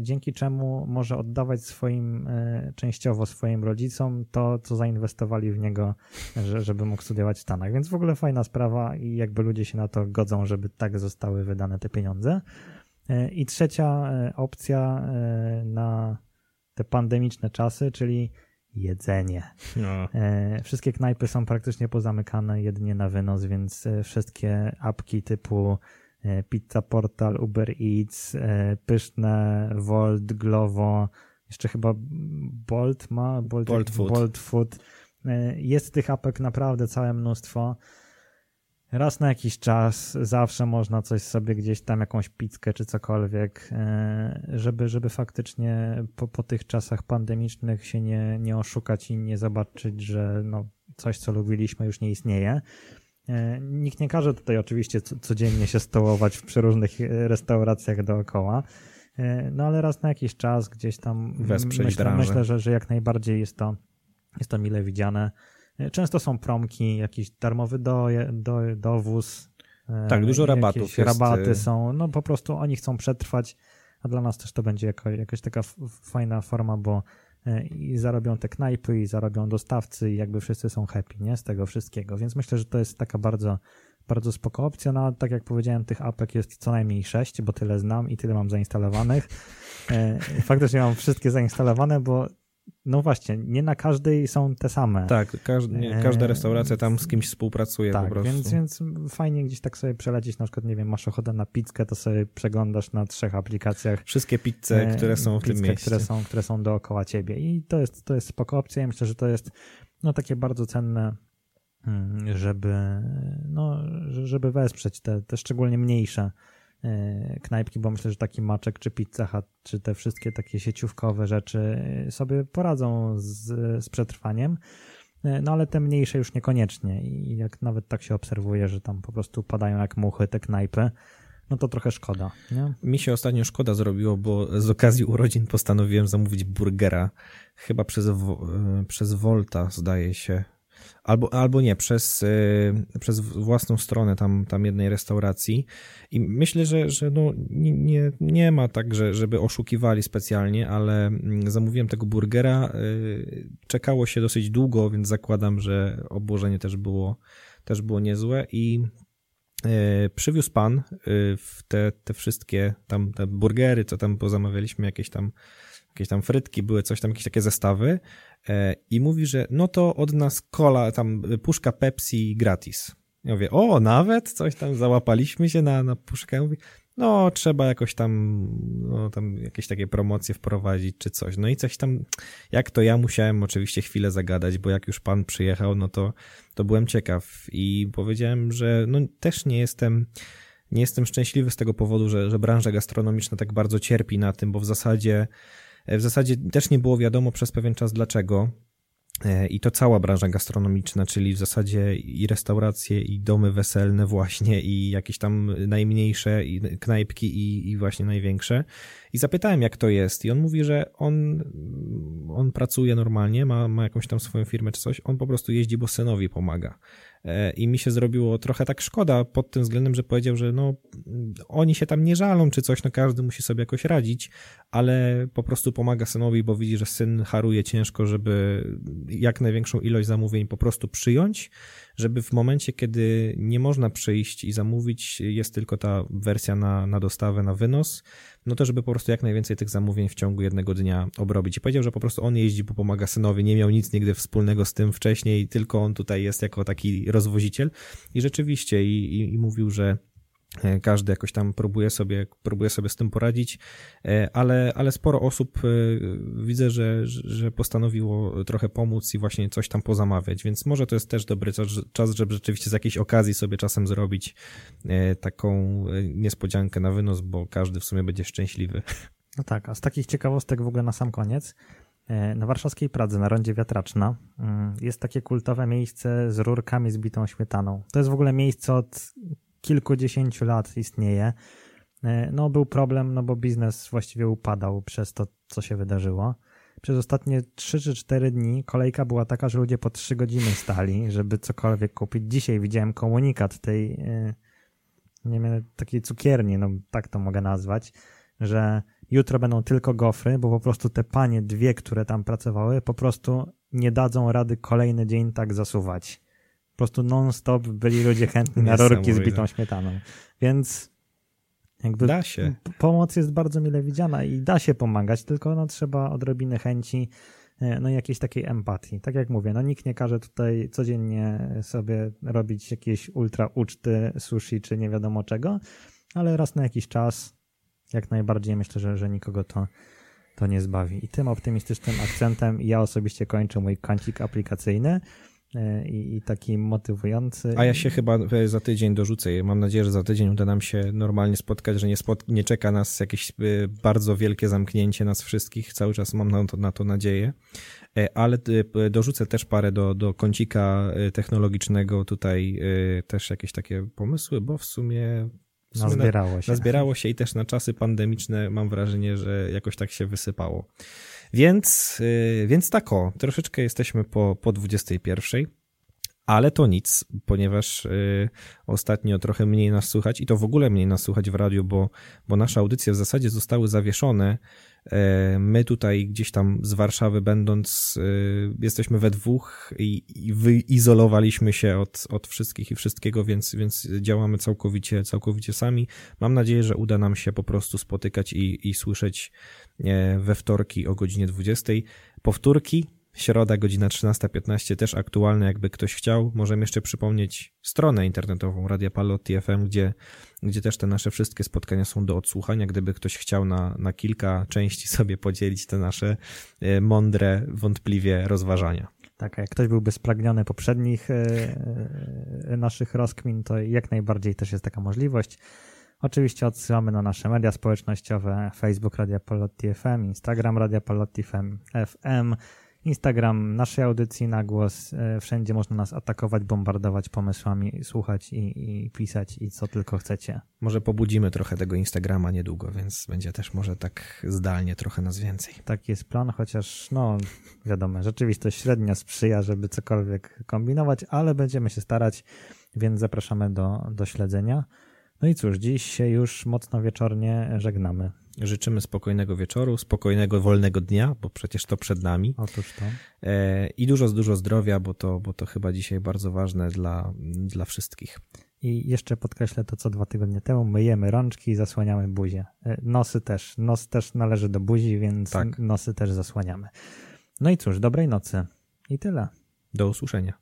dzięki czemu może oddawać swoim, e, częściowo swoim rodzicom to, co zainwestowali w niego, żeby mógł studiować w Stanach. Więc w ogóle fajna sprawa i jakby ludzie się na to godzą, żeby tak zostały wydane te pieniądze. I trzecia opcja na te pandemiczne czasy, czyli jedzenie. No. Wszystkie knajpy są praktycznie pozamykane jedynie na wynos, więc wszystkie apki typu Pizza Portal, Uber Eats, pyszne, Volt, Glovo, jeszcze chyba Bolt ma, Bolt, Bolt Food. Bolt Food. E, jest tych apek naprawdę całe mnóstwo. Raz na jakiś czas zawsze można coś sobie gdzieś tam, jakąś pizzkę czy cokolwiek, e, żeby, żeby faktycznie po, po tych czasach pandemicznych się nie, nie oszukać i nie zobaczyć, że no, coś, co lubiliśmy, już nie istnieje. E, nikt nie każe tutaj oczywiście codziennie się stołować w przeróżnych restauracjach dookoła, E, no ale raz na jakiś czas gdzieś tam Wesprzeć myślę, myślę że, że jak najbardziej jest to, jest to mile widziane. E, często są promki, jakiś darmowy do, do, dowóz. E, tak, dużo rabatów. Jest... Rabaty są, no po prostu oni chcą przetrwać, a dla nas też to będzie jako, jakaś taka fajna forma, bo i zarobią te knajpy, i zarobią dostawcy, i jakby wszyscy są happy, nie? Z tego wszystkiego. Więc myślę, że to jest taka bardzo bardzo spoko opcja, no tak jak powiedziałem, tych apek jest co najmniej 6, bo tyle znam i tyle mam zainstalowanych. E, faktycznie mam wszystkie zainstalowane, bo no właśnie, nie na każdej są te same. Tak, każdy, każda restauracja tam z kimś współpracuje tak, po prostu. Więc, więc fajnie gdzieś tak sobie przelecieć, na przykład, nie wiem, masz ochotę na pizzkę, to sobie przeglądasz na trzech aplikacjach. Wszystkie pizze, które są w tym mieście. Które są, które są dookoła ciebie i to jest, to jest spoko opcja. Ja myślę, że to jest no takie bardzo cenne Mm, żeby, no, żeby wesprzeć te, te szczególnie mniejsze e, knajpki, bo myślę, że taki maczek czy pizza czy te wszystkie takie sieciówkowe rzeczy sobie poradzą z, z przetrwaniem. E, no ale te mniejsze już niekoniecznie i jak nawet tak się obserwuje, że tam po prostu padają jak muchy te knajpy, no to trochę szkoda. Nie? Mi się ostatnio szkoda zrobiło, bo z okazji urodzin postanowiłem zamówić burgera, chyba przez, e, przez Volta zdaje się, Albo, albo nie, przez, e, przez własną stronę tam, tam jednej restauracji. I myślę, że, że no, nie, nie ma tak, że, żeby oszukiwali specjalnie, ale mm, zamówiłem tego burgera. E, czekało się dosyć długo, więc zakładam, że obłożenie też było, też było niezłe i e, przywiózł pan te, te wszystkie tam te burgery, co tam pozamawialiśmy, jakieś tam jakieś tam frytki, były coś tam, jakieś takie zestawy e, i mówi, że no to od nas kola, tam puszka Pepsi gratis. Ja mówię, o, nawet coś tam załapaliśmy się na, na puszkę. Mówi, no trzeba jakoś tam, no tam jakieś takie promocje wprowadzić czy coś. No i coś tam, jak to ja musiałem oczywiście chwilę zagadać, bo jak już pan przyjechał, no to, to byłem ciekaw i powiedziałem, że no też nie jestem, nie jestem szczęśliwy z tego powodu, że, że branża gastronomiczna tak bardzo cierpi na tym, bo w zasadzie w zasadzie też nie było wiadomo przez pewien czas dlaczego. E, I to cała branża gastronomiczna, czyli w zasadzie i restauracje, i domy weselne właśnie, i jakieś tam najmniejsze i knajpki, i, i właśnie największe. I zapytałem, jak to jest. I on mówi, że on, on pracuje normalnie, ma, ma jakąś tam swoją firmę czy coś. On po prostu jeździ, bo synowi pomaga. E, I mi się zrobiło trochę tak szkoda pod tym względem, że powiedział, że no, oni się tam nie żalą czy coś, no każdy musi sobie jakoś radzić, ale po prostu pomaga synowi, bo widzi, że syn haruje ciężko, żeby jak największą ilość zamówień po prostu przyjąć, żeby w momencie, kiedy nie można przyjść i zamówić, jest tylko ta wersja na, na dostawę, na wynos, no to żeby po prostu jak najwięcej tych zamówień w ciągu jednego dnia obrobić. I powiedział, że po prostu on jeździ, bo pomaga synowi, nie miał nic nigdy wspólnego z tym wcześniej, tylko on tutaj jest jako taki rozwoziciel. I rzeczywiście, i, i, i mówił, że każdy jakoś tam próbuje sobie, próbuje sobie z tym poradzić, e, ale, ale sporo osób e, widzę, że, że postanowiło trochę pomóc i właśnie coś tam pozamawiać, więc może to jest też dobry czas, żeby rzeczywiście z jakiejś okazji sobie czasem zrobić taką niespodziankę na wynos, bo każdy w sumie będzie szczęśliwy. No tak, a z takich ciekawostek w ogóle na sam koniec, na warszawskiej Pradze, na rondzie Wiatraczna, mm, jest takie kultowe miejsce z rurkami z bitą śmietaną. To jest w ogóle miejsce od kilkudziesięciu lat istnieje. E, no, był problem, no bo biznes właściwie upadał przez to, co się wydarzyło. Przez ostatnie 3 czy 4 dni kolejka była taka, że ludzie po 3 godziny stali, żeby cokolwiek kupić. Dzisiaj widziałem komunikat tej, e, nie wiem, takiej cukierni, no tak to mogę nazwać, że jutro będą tylko gofry, bo po prostu te panie, dwie, które tam pracowały, po prostu nie dadzą rady kolejny dzień tak zasuwać. Po prostu non-stop byli ludzie chętni na rurki z bitą śmietaną. Więc Jakby da się. Pomoc jest bardzo mile widziana i da się pomagać, tylko no, trzeba odrobiny chęci, e, no i jakiejś takiej empatii. Tak jak mówię, no nikt nie każe tutaj codziennie sobie robić jakieś ultra uczty, sushi czy nie wiadomo czego, ale raz na jakiś czas jak najbardziej myślę, że, że nikogo to, to nie zbawi. I tym optymistycznym akcentem ja osobiście kończę mój kancik aplikacyjny. E, i, i taki motywujący. A ja się chyba za tydzień dorzucę. Mam nadzieję, że za tydzień uda nam się normalnie spotkać, że nie, spot, nie czeka nas jakieś e, bardzo wielkie zamknięcie nas wszystkich. Cały czas mam na to, na to nadzieję. E, ale dorzucę też parę do, do kącika technologicznego. Tutaj też jakieś takie pomysły, bo w sumie Nazbierało się. Nazbierało się i też na czasy pandemiczne mam wrażenie, że jakoś tak się wysypało. Więc, y, więc tak o, troszeczkę jesteśmy po, po 21. Ale to nic, ponieważ y, ostatnio trochę mniej nas słuchać i to w ogóle mniej nas słuchać w radiu, bo, bo nasze audycje w zasadzie zostały zawieszone. E, my tutaj gdzieś tam z Warszawy będąc, y, jesteśmy we dwóch i, i wyizolowaliśmy się od, od wszystkich i wszystkiego, więc, więc działamy całkowicie, całkowicie sami. Mam nadzieję, że uda nam się po prostu spotykać i, i słyszeć e, we wtorki o godzinie 20. Powtórki Środa, godzina 13.15, też aktualne, jakby ktoś chciał. Możemy jeszcze przypomnieć stronę internetową Radia Palotti FM, gdzie, gdzie też te nasze wszystkie spotkania są do odsłuchania, gdyby ktoś chciał na, na kilka części sobie podzielić te nasze e, mądre, wątpliwie rozważania. Tak, jak ktoś byłby spragniony poprzednich e, e, naszych rozkmin, to jak najbardziej też jest taka możliwość. Oczywiście odsyłamy na nasze media społecznościowe, Facebook Radia Palotti FM, Instagram Radia Palotti FM Instagram naszej audycji na głos. E, wszędzie można nas atakować, bombardować pomysłami, słuchać i, i, pisać i co tylko chcecie. Może pobudzimy trochę tego Instagrama niedługo, więc będzie też może tak zdalnie trochę nas więcej. Taki jest plan, chociaż no wiadomo, rzeczywistość średnio sprzyja, żeby cokolwiek kombinować, ale będziemy się starać, więc zapraszamy do, do śledzenia. No i cóż, dziś się już mocno wieczornie żegnamy. Życzymy spokojnego wieczoru, spokojnego, wolnego dnia, bo przecież to przed nami. Otóż to. E, I dużo, dużo zdrowia, bo to, bo to chyba dzisiaj bardzo ważne dla, dla wszystkich. I jeszcze podkreślę to, co dwa tygodnie temu. Myjemy rączki i zasłaniamy buzię. E, nosy też. Nos też należy do buzi, więc tak. nosy też zasłaniamy. No i cóż, dobrej nocy. I tyle. Do usłyszenia.